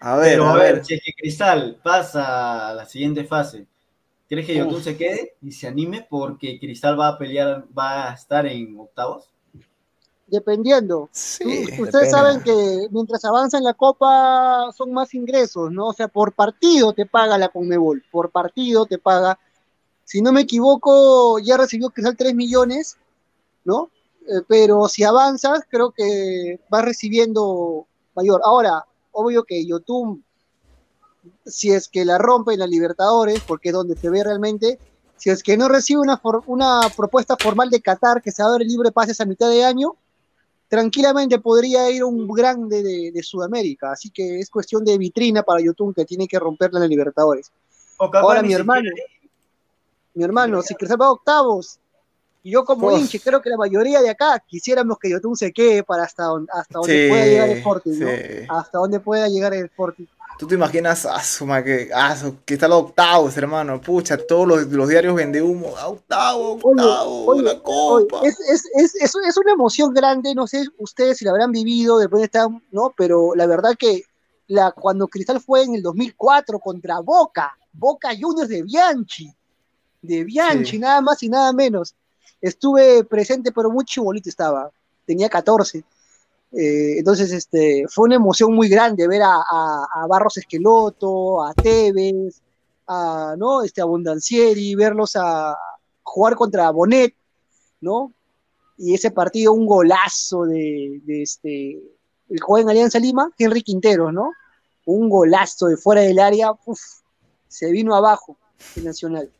A ver, Pero a a ver, ver. si es que Cristal pasa a la siguiente fase, ¿crees que Yotun se quede y se anime porque Cristal va a pelear, va a estar en octavos? Dependiendo. Sí. Ustedes depende. saben que mientras avanza en la Copa son más ingresos, ¿no? O sea, por partido te paga la Conmebol, por partido te paga. Si no me equivoco, ya recibió Cristal 3 millones, ¿no? Eh, pero si avanzas, creo que vas recibiendo mayor. Ahora, obvio que Yotun, si es que la rompe en la Libertadores, porque es donde se ve realmente, si es que no recibe una, for- una propuesta formal de Qatar que se va a dar el libre pases a mitad de año, tranquilamente podría ir un grande de, de Sudamérica. Así que es cuestión de vitrina para Yotun que tiene que romperla en la Libertadores. Ahora mi hermano, mi hermano, si Cristal va a octavos, y yo como Uf. hinche, creo que la mayoría de acá quisiéramos que Yotun se quede para hasta, hasta donde Sí, pueda llegar el Sporting, ¿no? sí. Hasta donde pueda llegar el Sporting. ¿Tú te imaginas a su ma, que, a su- que está los octavos, hermano? Pucha, todos los, los diarios vende humo. Octavo, Oye, octavo, oye, la Oye, copa. es, es, es, es, es una emoción grande, no sé ustedes si la habrán vivido, después están, ¿no? Pero la verdad que la, cuando Cristal fue en el 2004 contra Boca, Boca Juniors de Bianchi, de Bianchi, Sí. nada más y nada menos. Estuve presente, pero muy chibolito estaba, tenía 14. Eh, entonces, este, fue una emoción muy grande ver a, a- a Barros Esqueloto, a Tevez, a, ¿no? este, a Bondancieri, verlos a jugar contra Bonet, ¿no? Y ese partido, un golazo de, de este, el juego en Alianza Lima, Henry Quinteros, ¿no? Un golazo de fuera del área, uf, se vino abajo el Nacional.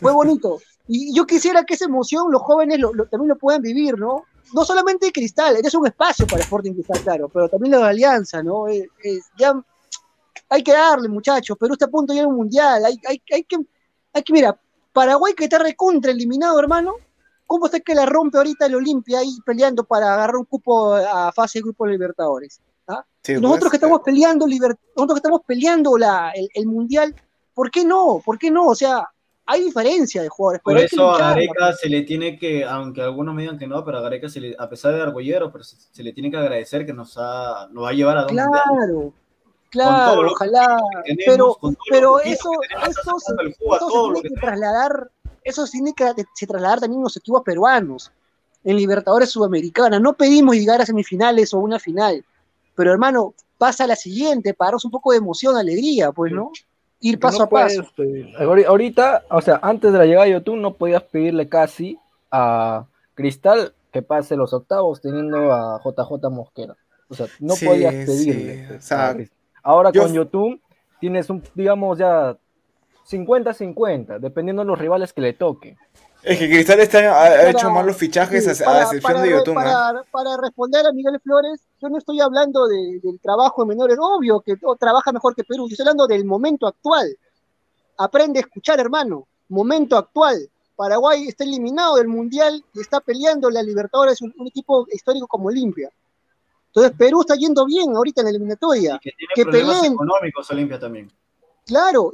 Fue bonito. Y yo quisiera que esa emoción los jóvenes lo- lo- también lo puedan vivir, ¿no? No solamente Cristal, es un espacio para Sporting Cristal, claro, pero también la Alianza, ¿no? Es- es- ya hay que darle, muchachos. Perú está a punto de ir a un mundial. Hay, hay, hay que, hay que, mira, Paraguay que está recontra eliminado, hermano, ¿cómo está que la rompe ahorita el Olimpia ahí peleando para agarrar un cupo a fase de grupo de Libertadores? ¿ah? Sí, nosotros pues, que estamos peleando, liber- nosotros que estamos peleando la, el, el mundial, ¿por qué no? ¿Por qué no? O sea, hay diferencia de jugadores. Por pero eso a Gareca se le tiene que, aunque algunos me digan que no, pero a Gareca, se le, a pesar de argollero, pero se, se le tiene que agradecer que nos, ha, nos va a llevar a mundiales. Claro, claro, ojalá. tenemos, Pero, pero eso, eso, se, a tiene que trasladar, eso tiene que se trasladar también en los equipos peruanos, en Libertadores Sudamericana. No pedimos llegar a semifinales o una final, pero hermano, pasa a la siguiente, para darnos un poco de emoción, alegría, pues, ¿no? Ir paso no a paso. puedes Ahorita, o sea, antes de la llegada de Yotun no podías pedirle casi a Cristal que pase los octavos teniendo a JJ Mosquera. O sea, no Sí, podías sí, pedirle. o sea, a Cristal. Ahora yo- con Yotun tienes un, digamos, ya 50-50, dependiendo de los rivales que le toque. Es que Cristal este año ha, ha Para- hecho malos fichajes Sí, a, a para, excepción para de Yotun. para- para responder a Miguel Flores, yo no estoy hablando de- del trabajo de menores, obvio que todo trabaja mejor que Perú, yo estoy hablando del momento actual. Aprende a escuchar, hermano. Momento actual. Paraguay está eliminado del Mundial y está peleando la Libertadores, un, un equipo histórico como Olimpia. Entonces Perú está yendo bien ahorita en la eliminatoria. Y que tiene que problemas peleen. económicos Olimpia también. Claro,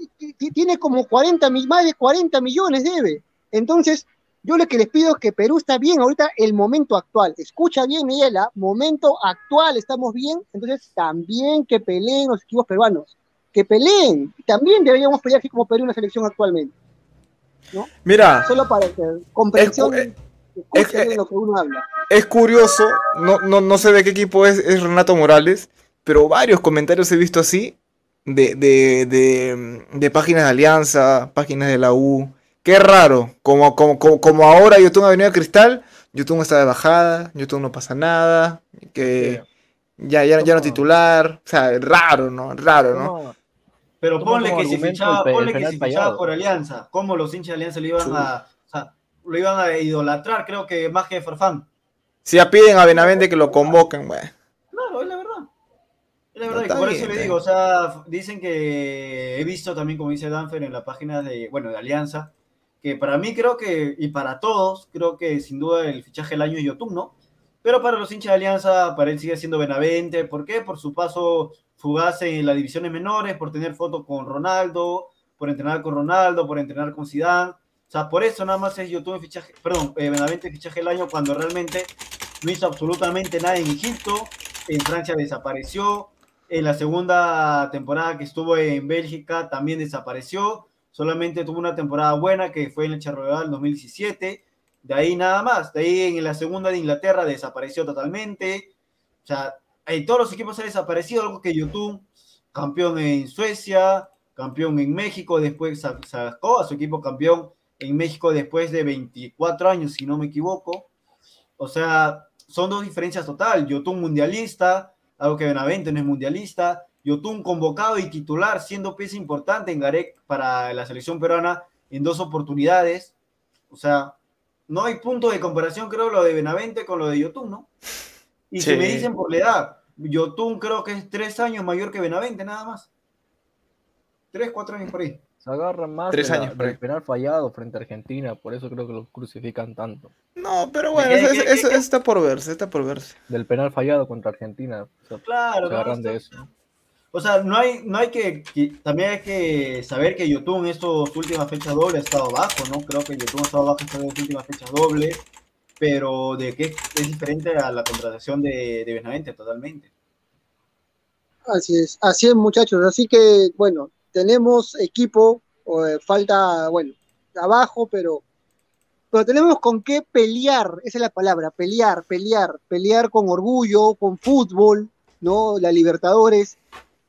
tiene como 40, mi- más de 40 millones debe. Entonces, yo lo que les pido es que Perú está bien ahorita el momento actual. Escucha bien, Miguela, momento actual, estamos bien. Entonces, también que peleen los equipos peruanos. Que peleen. También deberíamos pelear así como Perú en la selección actualmente. Mira, Solo para que comprensión es- de lo que uno habla. es curioso, no, no, no sé de qué equipo es, es Renato Morales, pero varios comentarios he visto así de, de, de, de páginas de Alianza, páginas de la U. Qué raro, como, como, como, como ahora Yotun ha venido a Cristal, Yotun está de bajada, Yotun no pasa nada, que ya, ya, ya no titular, o sea, raro, ¿no? Raro, ¿no? No, Pero ponle que argumento fichaba, ponle que se fichaba por Alianza. ¿Cómo los hinchas de Alianza lo iban a, o sea, lo iban a idolatrar? Creo que más que Farfán. Si ya piden a Benavente que lo convoquen, bueno. Claro, es la verdad. Es la No, verdad, y por bien, eso le está digo, o sea, dicen que he visto también, como dice Danfer, en la página de, bueno, de Alianza, que para mí creo que, y para todos, creo que sin duda el fichaje del año es Yotun, ¿no? Pero para los hinchas de Alianza, para él sigue siendo Benavente, ¿por qué? Por su paso fugaz en las divisiones menores, por tener fotos con Ronaldo, por entrenar con Ronaldo, por entrenar con Zidane. O sea, por eso nada más es Yotun fichaje, perdón, eh, Benavente fichaje del año cuando realmente no hizo absolutamente nada en Egipto, en Francia desapareció, en la segunda temporada que estuvo en Bélgica también desapareció, solamente tuvo una temporada buena que fue en el Charleroi 2017, de ahí nada más, de ahí en la segunda de Inglaterra desapareció totalmente, o sea, en todos los equipos ha desaparecido, algo que YouTube, campeón en Suecia, campeón en México, después sa- sacó a su equipo campeón en México después de 24 años, si no me equivoco. O sea, son dos diferencias total. Yotun mundialista, algo que Benavente no es mundialista. Yotun convocado y titular, siendo pieza importante en Garek para la selección peruana en dos oportunidades. O sea, no hay punto de comparación, creo, lo de Benavente con lo de Yotun, ¿no? Y si me dicen por la edad, Yotun creo que es tres años mayor que Benavente, nada más. Tres, cuatro años por ahí. se agarra más Tres de la- años, del penal fallado frente a Argentina, por eso creo que lo crucifican tanto. No, pero bueno, ¿Qué, eso, qué, eso- qué, eso qué? está por verse, está por verse. Del penal fallado contra Argentina, o sea, Claro, se no, agarran de está- eso. O sea, no hay, no hay que, también hay que saber que YouTube en estas últimas fechas dobles ha estado bajo, ¿no? Creo que YouTube ha estado bajo en estas últimas fechas dobles, pero de que es, diferente a la contratación de, Benavente totalmente. Así es, así es, muchachos. Así que, bueno, tenemos equipo, eh, falta, bueno, abajo, pero, pero tenemos con qué pelear, esa es la palabra, pelear, pelear, pelear con orgullo, con fútbol, ¿no? La Libertadores.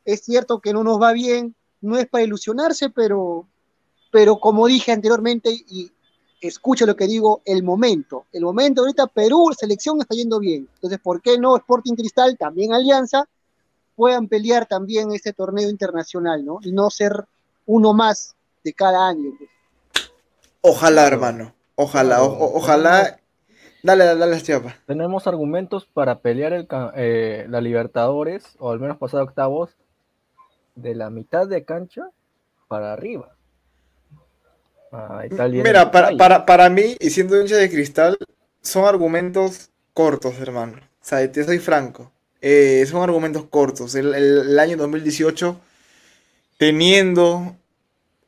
Es cierto que no nos va bien, no es para ilusionarse, pero, pero como dije anteriormente, y escucha lo que digo, el momento. El momento ahorita Perú, selección está yendo bien. Entonces, ¿por qué no Sporting Cristal, también Alianza? puedan pelear también este torneo internacional, ¿no? Y no ser uno más de cada año. pues. Ojalá, hermano. Ojalá, o- o- ojalá. Dale, dale, dale, Chiapa. Tenemos argumentos para pelear el, eh, la Libertadores, o al menos pasar a octavos, de la mitad de cancha para arriba. Ah. Mira, para, para, para mí, y siendo hincha de cristal, son argumentos cortos, hermano. O sea, te soy franco. Eh, son argumentos cortos. El, el- el año 2018, teniendo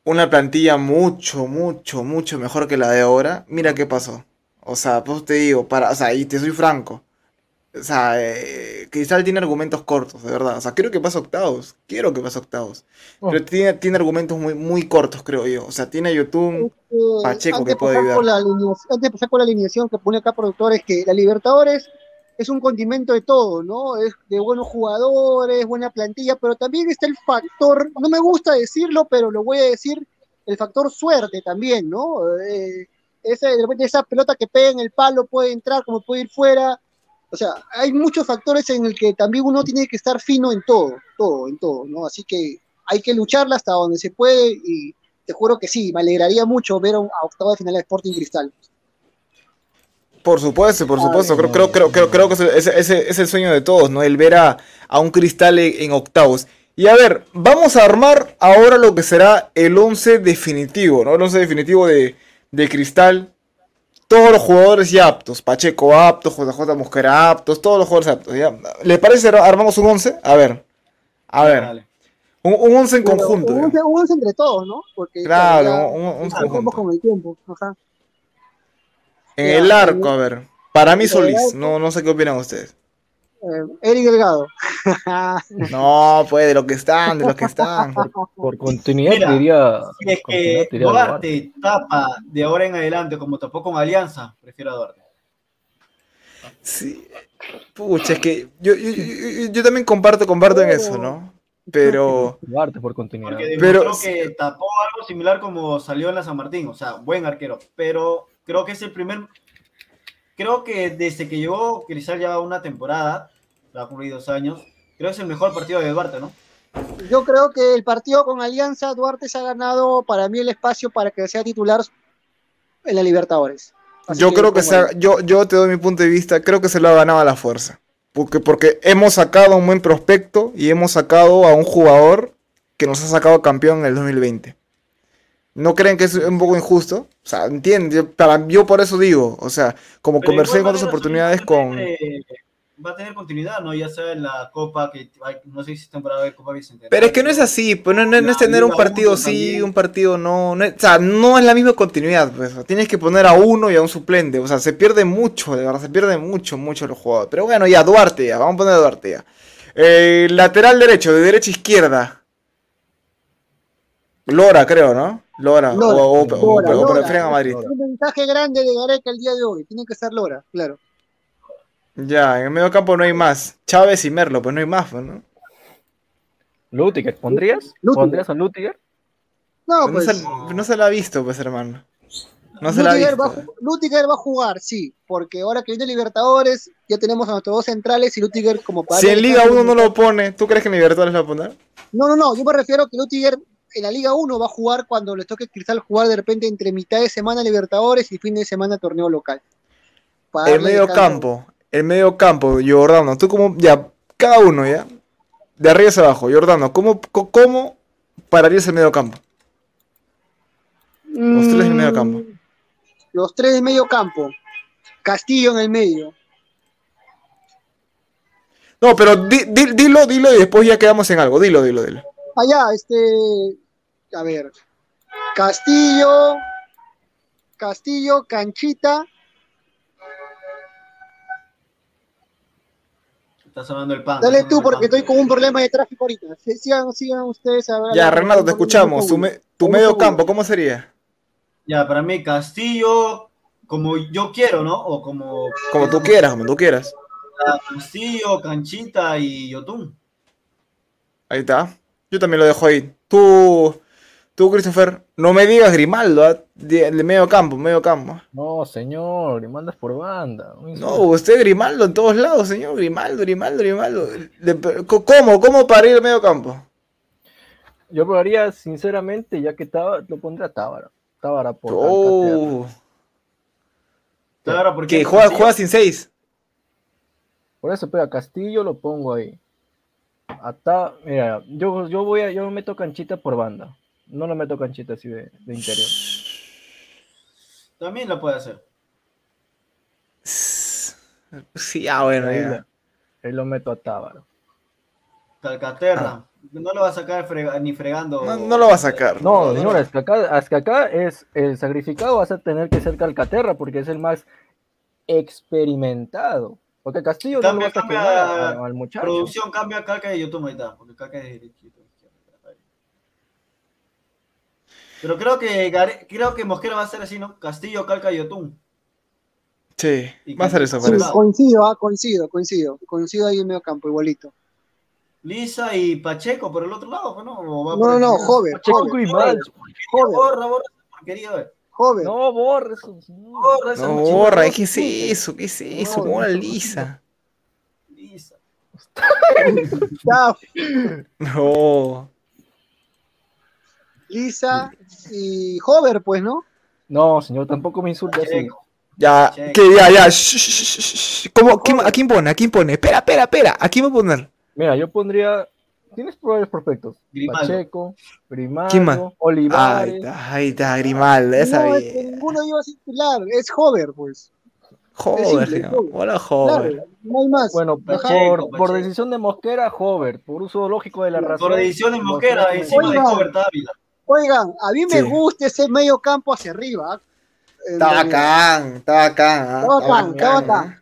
una plantilla mucho, mucho, mucho mejor que la de ahora, mira qué pasó. O sea, pues te digo, para, o sea, y te soy franco. O sea, eh, Cristal tiene argumentos cortos, de verdad. O sea, creo que pasa octavos. Quiero que pase octavos. Oh. Pero tiene, tiene argumentos muy, muy cortos, creo yo. O sea, tiene a Yotun. Eh, Pacheco que de puede ayudar. la antes de pasar por la alineación que pone acá productores, que la Libertadores es un condimento de todo, ¿no? Es de buenos jugadores, buena plantilla, pero también está el factor, no me gusta decirlo, pero lo voy a decir, el factor suerte también, ¿no? Eh, esa, de repente esa pelota que pega en el palo puede entrar como puede ir fuera. O sea, hay muchos factores en el que también uno tiene que estar fino en todo, todo, en todo, ¿no? Así que hay que lucharla hasta donde se puede y te juro que sí, me alegraría mucho ver a, octavo de final de Sporting Cristal. Por supuesto, por supuesto. Creo, creo, creo, creo, creo que ese es el sueño de todos, ¿no? El ver a, a un cristal en, en octavos. Y a ver, vamos a armar ahora lo que será el 11 definitivo, ¿no? El 11 definitivo de, de cristal. Todos los jugadores ya aptos. Pacheco apto, JJ Mosquera aptos, todos los jugadores aptos. ¿ya? ¿Les parece ar- armamos un 11? A ver. A ver. Dale. Un, un 11 en Pero conjunto. Un ¿ya? once- un once entre todos, ¿no? Porque Claro, ya un- un- nos conjunto. con el tiempo. Ajá. En Ya, el arco, a ver. Para mí Solís. No, no sé qué opinan ustedes. Eh, Eric Delgado. No, pues de lo que están, de los que están. Por continuidad Mira, diría. Si es que diría Duarte tapa de ahora en adelante como tapó con Alianza, prefiero a Duarte. Sí. Pucha, es que yo, yo, yo- también comparto, comparto en eso, ¿no? Pero. Duarte por continuidad. Porque Pero- que tapó algo similar como salió en la San Martín, o sea, buen arquero. Pero creo que es el primer. Creo que desde que llegó Cristal ya una temporada, va a cumplir dos años, creo que es el mejor partido de Duarte, ¿no? Yo creo que el partido con Alianza, Duarte se ha ganado para mí el espacio para que sea titular en la Libertadores. Así Yo creo que se ha- yo, yo te doy mi punto de vista, creo que se lo ha ganado a la fuerza. Porque, porque hemos sacado a un buen prospecto y hemos sacado a un jugador que nos ha sacado campeón en el 2020. ¿No creen que es un poco injusto? O sea, entienden, yo, para, yo por eso digo, o sea, como Pero conversé en otras oportunidades con... eh, Va a tener continuidad, ¿no? Ya sea en la Copa, que hay- no sé si es temporada de Copa Bicentenario. Pero es que no es así, pues no, no- no es tener un partido sí, también. un partido no, no es- o sea, no es la misma continuidad, pues, tienes que poner a uno y a un suplente, o sea, se pierde mucho, de verdad, se pierde mucho, mucho los jugadores. Pero bueno, ya, Duarte, ya, vamos a poner a Duarte ya. Eh, lateral derecho, de derecha a izquierda. Lora, creo, ¿no? Lora, Lora, o, o- o- Lora, o- o Lora. Madrid. Un mensaje grande de Gareca el día de hoy. Tiene que ser Lora, claro. Ya, en el medio campo no hay más. Chávez y Merlo, pues no hay más, pues, ¿no? Lutiger, ¿pondrías? Lutiger. ¿Pondrías a Lutiger? No, no, pues. se, no se la ha visto, pues, hermano. No se la ha visto. va, Lutiger va a jugar, sí, porque ahora que viene Libertadores, ya tenemos a nuestros dos centrales y Lutiger como para. Si en Liga 1 no lo pone, ¿tú crees que en Libertadores lo va a poner? No, no, no, yo me refiero a que Lutiger en la Liga 1 va a jugar cuando le toque Cristal jugar de repente entre mitad de semana Libertadores y fin de semana torneo local. Para El medio campo, el medio campo, Jordano, tú como, ya, cada uno, ya, de arriba hacia abajo, Jordano, ¿cómo, cómo pararías el medio campo? Los tres en medio campo. Mm, Los tres en medio campo. Castillo en el medio. No, pero di- di- dilo, dilo y después ya quedamos en algo, dilo, dilo, dilo. Allá, este. A ver. Castillo. Castillo, Canchita. Está sonando el pan. Dale tú, porque estoy con un problema de tráfico ahorita. Sigan, sigan ustedes a ver. Ya, Renato, te escuchamos, tu, me- tu medio campo, ¿cómo sería? Ya, para mí, Castillo, como yo quiero, ¿no? O como. Como tú quieras, como tú quieras. Castillo, Canchita y Yotun. Ahí está. Yo también lo dejo ahí. Tú, tú, Christopher, no me digas Grimaldo, ¿ah? de, de medio campo, medio campo. No, señor, y mandas por banda. No, usted Grimaldo en todos lados, señor. Grimaldo, Grimaldo, Grimaldo. ¿Cómo? ¿Cómo para ir al medio campo? Yo probaría, sinceramente, ya que Tábara, lo pondría a Tábara. Tábara por. Oh, Claro, porque que juega, juega sin seis. Por eso, pero a Castillo lo pongo ahí. A Ta- Mira, yo, yo voy a, yo meto canchita por banda. No lo meto canchita así de, de interior. También lo puede hacer. Sí, ah, bueno, Ahí ya. lo, ahí lo meto a Tábaro. Calcaterra. No lo va a sacar frega- ni fregando. No, no lo va a sacar. No, no, señora, no. que acá, es que acá es el sacrificado vas a tener que ser Calcaterra porque es el más experimentado. Porque Castillo no Cambia, lo vas a cambia, quemar a- al muchacho. Producción cambia calca de YouTube ahí está. Porque calca es derechito. Pero creo que Gare- creo que Mosquera va a ser así, ¿no? Castillo, Calca y Yotun. Sí, Y va a ser eso, Sí, parece. coincido, ah, coincido, coincido. Coincido ahí en medio campo, igualito. Lisa y Pacheco por el otro lado, ¿no? ¿O va No, no, no, joven, Pacheco joven, Grimal. joven, Borra, borra esa porquería, joven. No, borra eso. Borra No, mochila, borra, borra. ¿qué es eso? ¿Qué es eso? No, ¿Cómo la no, lisa? Lisa. No. Lisa y Hover, pues, ¿no? No, señor, tampoco me insulte así. Ya, Check. que ya, ya. shh, shh, shh, shh, shh. ¿Cómo, quién- ¿A quién pone? ¿A quién pone? Espera, espera, espera. ¿A quién va a poner? Mira, yo pondría. Tienes varios prospectos. Grimaldo. Pacheco, Grimaldo, ¿Quién más? Ahí Olivares. está, ahí está, Grimaldo, no, es ninguno iba a circular, es Hover, pues. Señor. joven. Hola. Claro, no hay más. Bueno, Pacheco, por, decisión de Mosquera, Hover. Por uso lógico de la razón. Por edición de Mosquera, Mosquera encima de Oiga. Cover Dávila. Oigan, a mí me Sí. gusta ese medio campo hacia arriba. En Está bacán, está bacán. ah, Está bacán, está bacán. ah.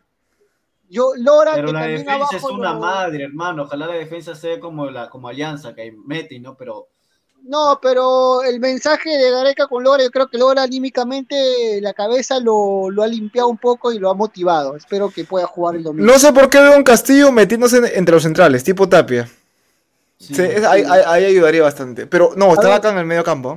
Yo, Lora, Pero que la defensa abajo es una madre, hermano. Ojalá la defensa sea como la como Alianza, que mete, ¿no? Pero No, pero el mensaje de Gareca con Lora, yo creo que Lora anímicamente la cabeza lo, lo ha limpiado un poco y lo ha motivado. Espero que pueda jugar el domingo. No sé por qué veo un Castillo metiéndose en- entre los centrales, tipo Tapia. Sí. Ahí, ahí- ahí ayudaría bastante. Pero no, está ver. acá en el medio campo.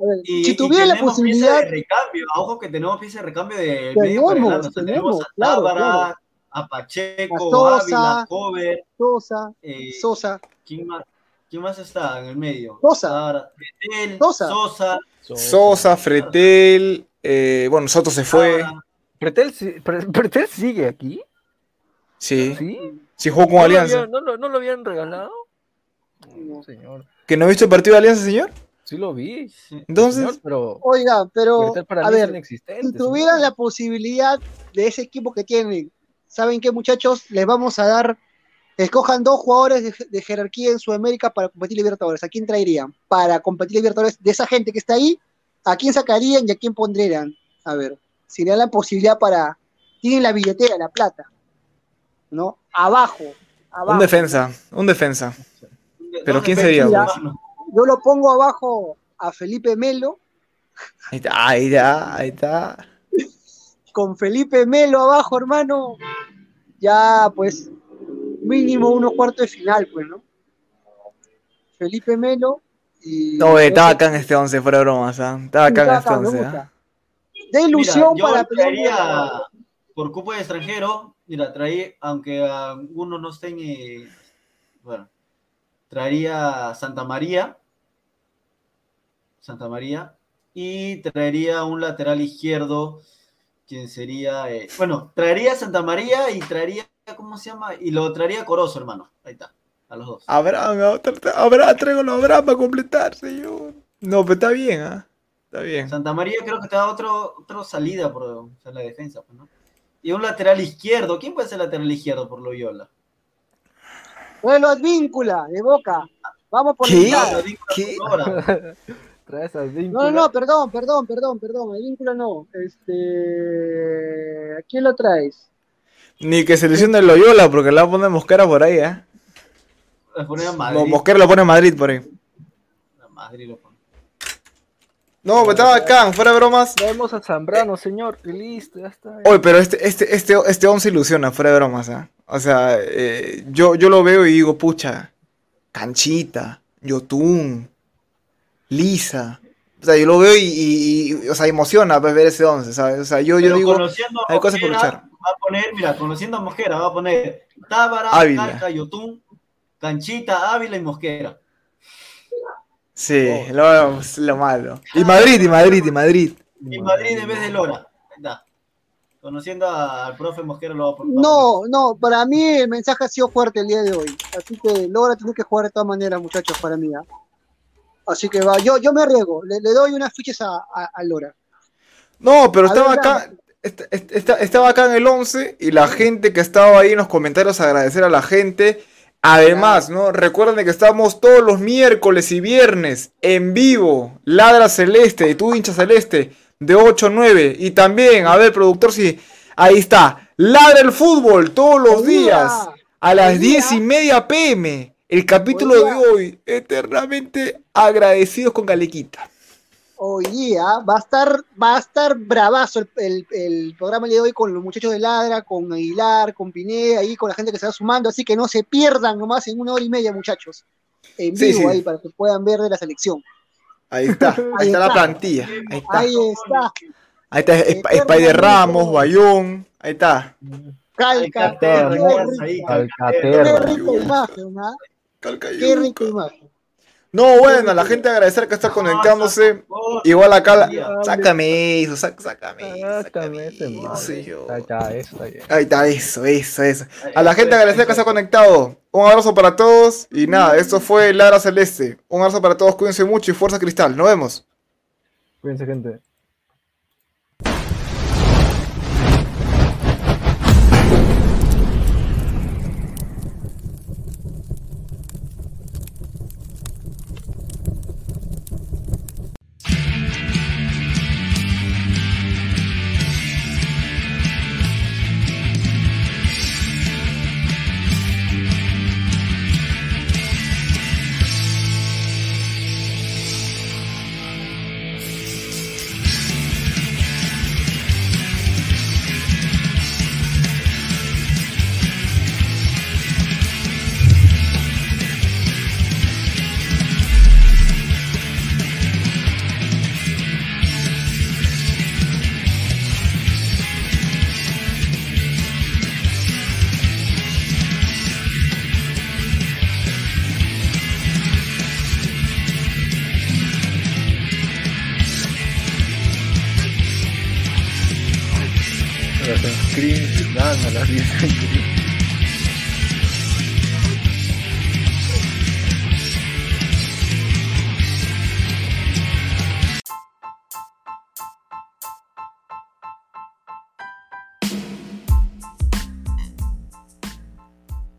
A ver, Y, si y tuviera la posibilidad, pieza de recambio, ojo que tenemos pieza de recambio de medio Tenemos, adelante. O sea, tenemos tenemos, a claro, Tábara, claro. a Pacheco, A Sosa. Ávila, Cover, Sosa, eh, Sosa, ¿quién más? ¿Quién más está en el medio? Sosa. Tábara, Betel, Sosa. Sosa, Sosa, Fretel, eh, bueno, Soto se fue. Tábara. ¿Pretel, si- Pre- Pretel sigue aquí? Sí, ¿Sí? sí jugó con ¿No lo, Alianza. habían, no, lo, no lo habían regalado? No, señor. ¿Que no ha visto el partido de Alianza, señor? Sí lo vi. Entonces, señor, pero Oiga, pero para a ver, si tuvieran señor. la posibilidad de ese equipo que tienen, ¿saben qué muchachos? Les vamos a dar, escojan dos jugadores de, de jerarquía en Sudamérica para competir Libertadores. ¿A quién traerían? Para competir Libertadores de esa gente que está ahí, ¿a quién sacarían y a quién pondrían? A ver, si le dan la posibilidad para, tienen la billetera, la plata, ¿no? Abajo, abajo. un defensa, un defensa. Pero ¿quién sería, pues? Yo lo pongo abajo a Felipe Melo, Ahí está, ahí está, ahí está. con Felipe Melo abajo, hermano, ya pues mínimo unos cuartos de final, pues, ¿no? Felipe Melo y... No, eh, está bacán este 11, fuera de bromas, ¿ah? Está bacán este 11, ¿ah? De ilusión Mira, yo para pelear. traería por cupo de extranjero, mira, traí, aunque algunos no estén, eh, bueno, traería Santa María, Santa María, y traería un lateral izquierdo, quien sería, eh, bueno, traería Santa María y traería, ¿cómo se llama? Y lo traería Corozo, hermano, ahí está, a los dos. Abraham, Abraham, tráigalo a Abraham para completar, señor. No, pero está bien, ¿ah? Está bien. Santa María creo que te da otro, otro salida por o sea, la defensa, pues, ¿no? Y un lateral izquierdo. ¿Quién puede ser lateral izquierdo por Loyola? Bueno, Advíncula, de Boca. Vamos por ¿Qué? ¿Qué? Ahora, Traes a No, Víncula. no, no, perdón, perdón, perdón, perdón. Advíncula no. Este... ¿A quién lo traes? Ni que se lesione Loyola, porque la va a poner Mosquera por ahí, ¿eh? le ponía Mo- Madrid. Mosquera lo pone en Madrid por ahí. La Madrid lo pone. No, pero está bacán, fuera de bromas. Traemos a Zambrano, señor. Y listo, ya está. Oye, pero este, este, este, este 11 ilusiona, fuera de bromas, ¿ah? O sea, eh, yo, yo lo veo y digo, pucha, Canchita, Yotun, Lisa. O sea, yo lo veo y, y- y, o sea, emociona pues, ver ese 11, ¿sabes? O sea, yo, yo digo, a hay cosas por Mosquera, luchar. Va a poner, mira, conociendo a Mosquera, va a poner Tábara, Ávila. Calca, Yotún, Canchita, Ávila y Mosquera. Sí, lo, lo malo. Y Madrid, y Madrid, y Madrid. Y Madrid en vez de Lora. Está. Conociendo al profe Mosquera lo va a poner. No, no, para mí el mensaje ha sido fuerte el día de hoy. Así que Lora tiene que jugar de todas maneras, muchachos, para mí. ¿ah? Así que va, yo, yo me arriesgo, le, le doy unas fichas a, a, a Lora. No, pero A estaba acá, est- est- est- estaba acá en el 11 y la gente que estaba ahí en los comentarios agradecer a la gente. Además, ¿no? Recuerden que estamos todos los miércoles y viernes en vivo, Ladra Celeste y tú hincha celeste de 8 a 9 y también, a ver, productor, si ahí está, Ladra el fútbol todos los días a las hoy día. 10 y media pm. El capítulo de hoy, eternamente agradecidos con Galequita. Hoy día va a estar, va a estar bravazo el, el- el programa el día de hoy con los muchachos de Ladra, con Aguilar, con Pineda, ahí con la gente que se va sumando, así que no se pierdan nomás en una hora y media, muchachos. En vivo sí. ahí para que puedan ver de la selección. Ahí está, ahí Ahí está la plantilla. Ahí está. Ahí está. Ahí está Sp- Eternamente. Spider Ramos, Bayón. Ahí está. Calca, Alcaterra, qué, rica, Calcaterra. rica imagen, ¿ah? Qué rica imagen. No, bueno, a la gente agradecer que está conectándose. Igual acá, la- sácame eso, sá- sácame eso. Sácame ese eso. Ahí está, eso, eso, eso. A la gente agradecer que está conectado. Un abrazo para todos. Y nada, esto fue Lara Celeste. Un abrazo para todos, cuídense mucho y fuerza cristal. Nos vemos. Cuídense, gente.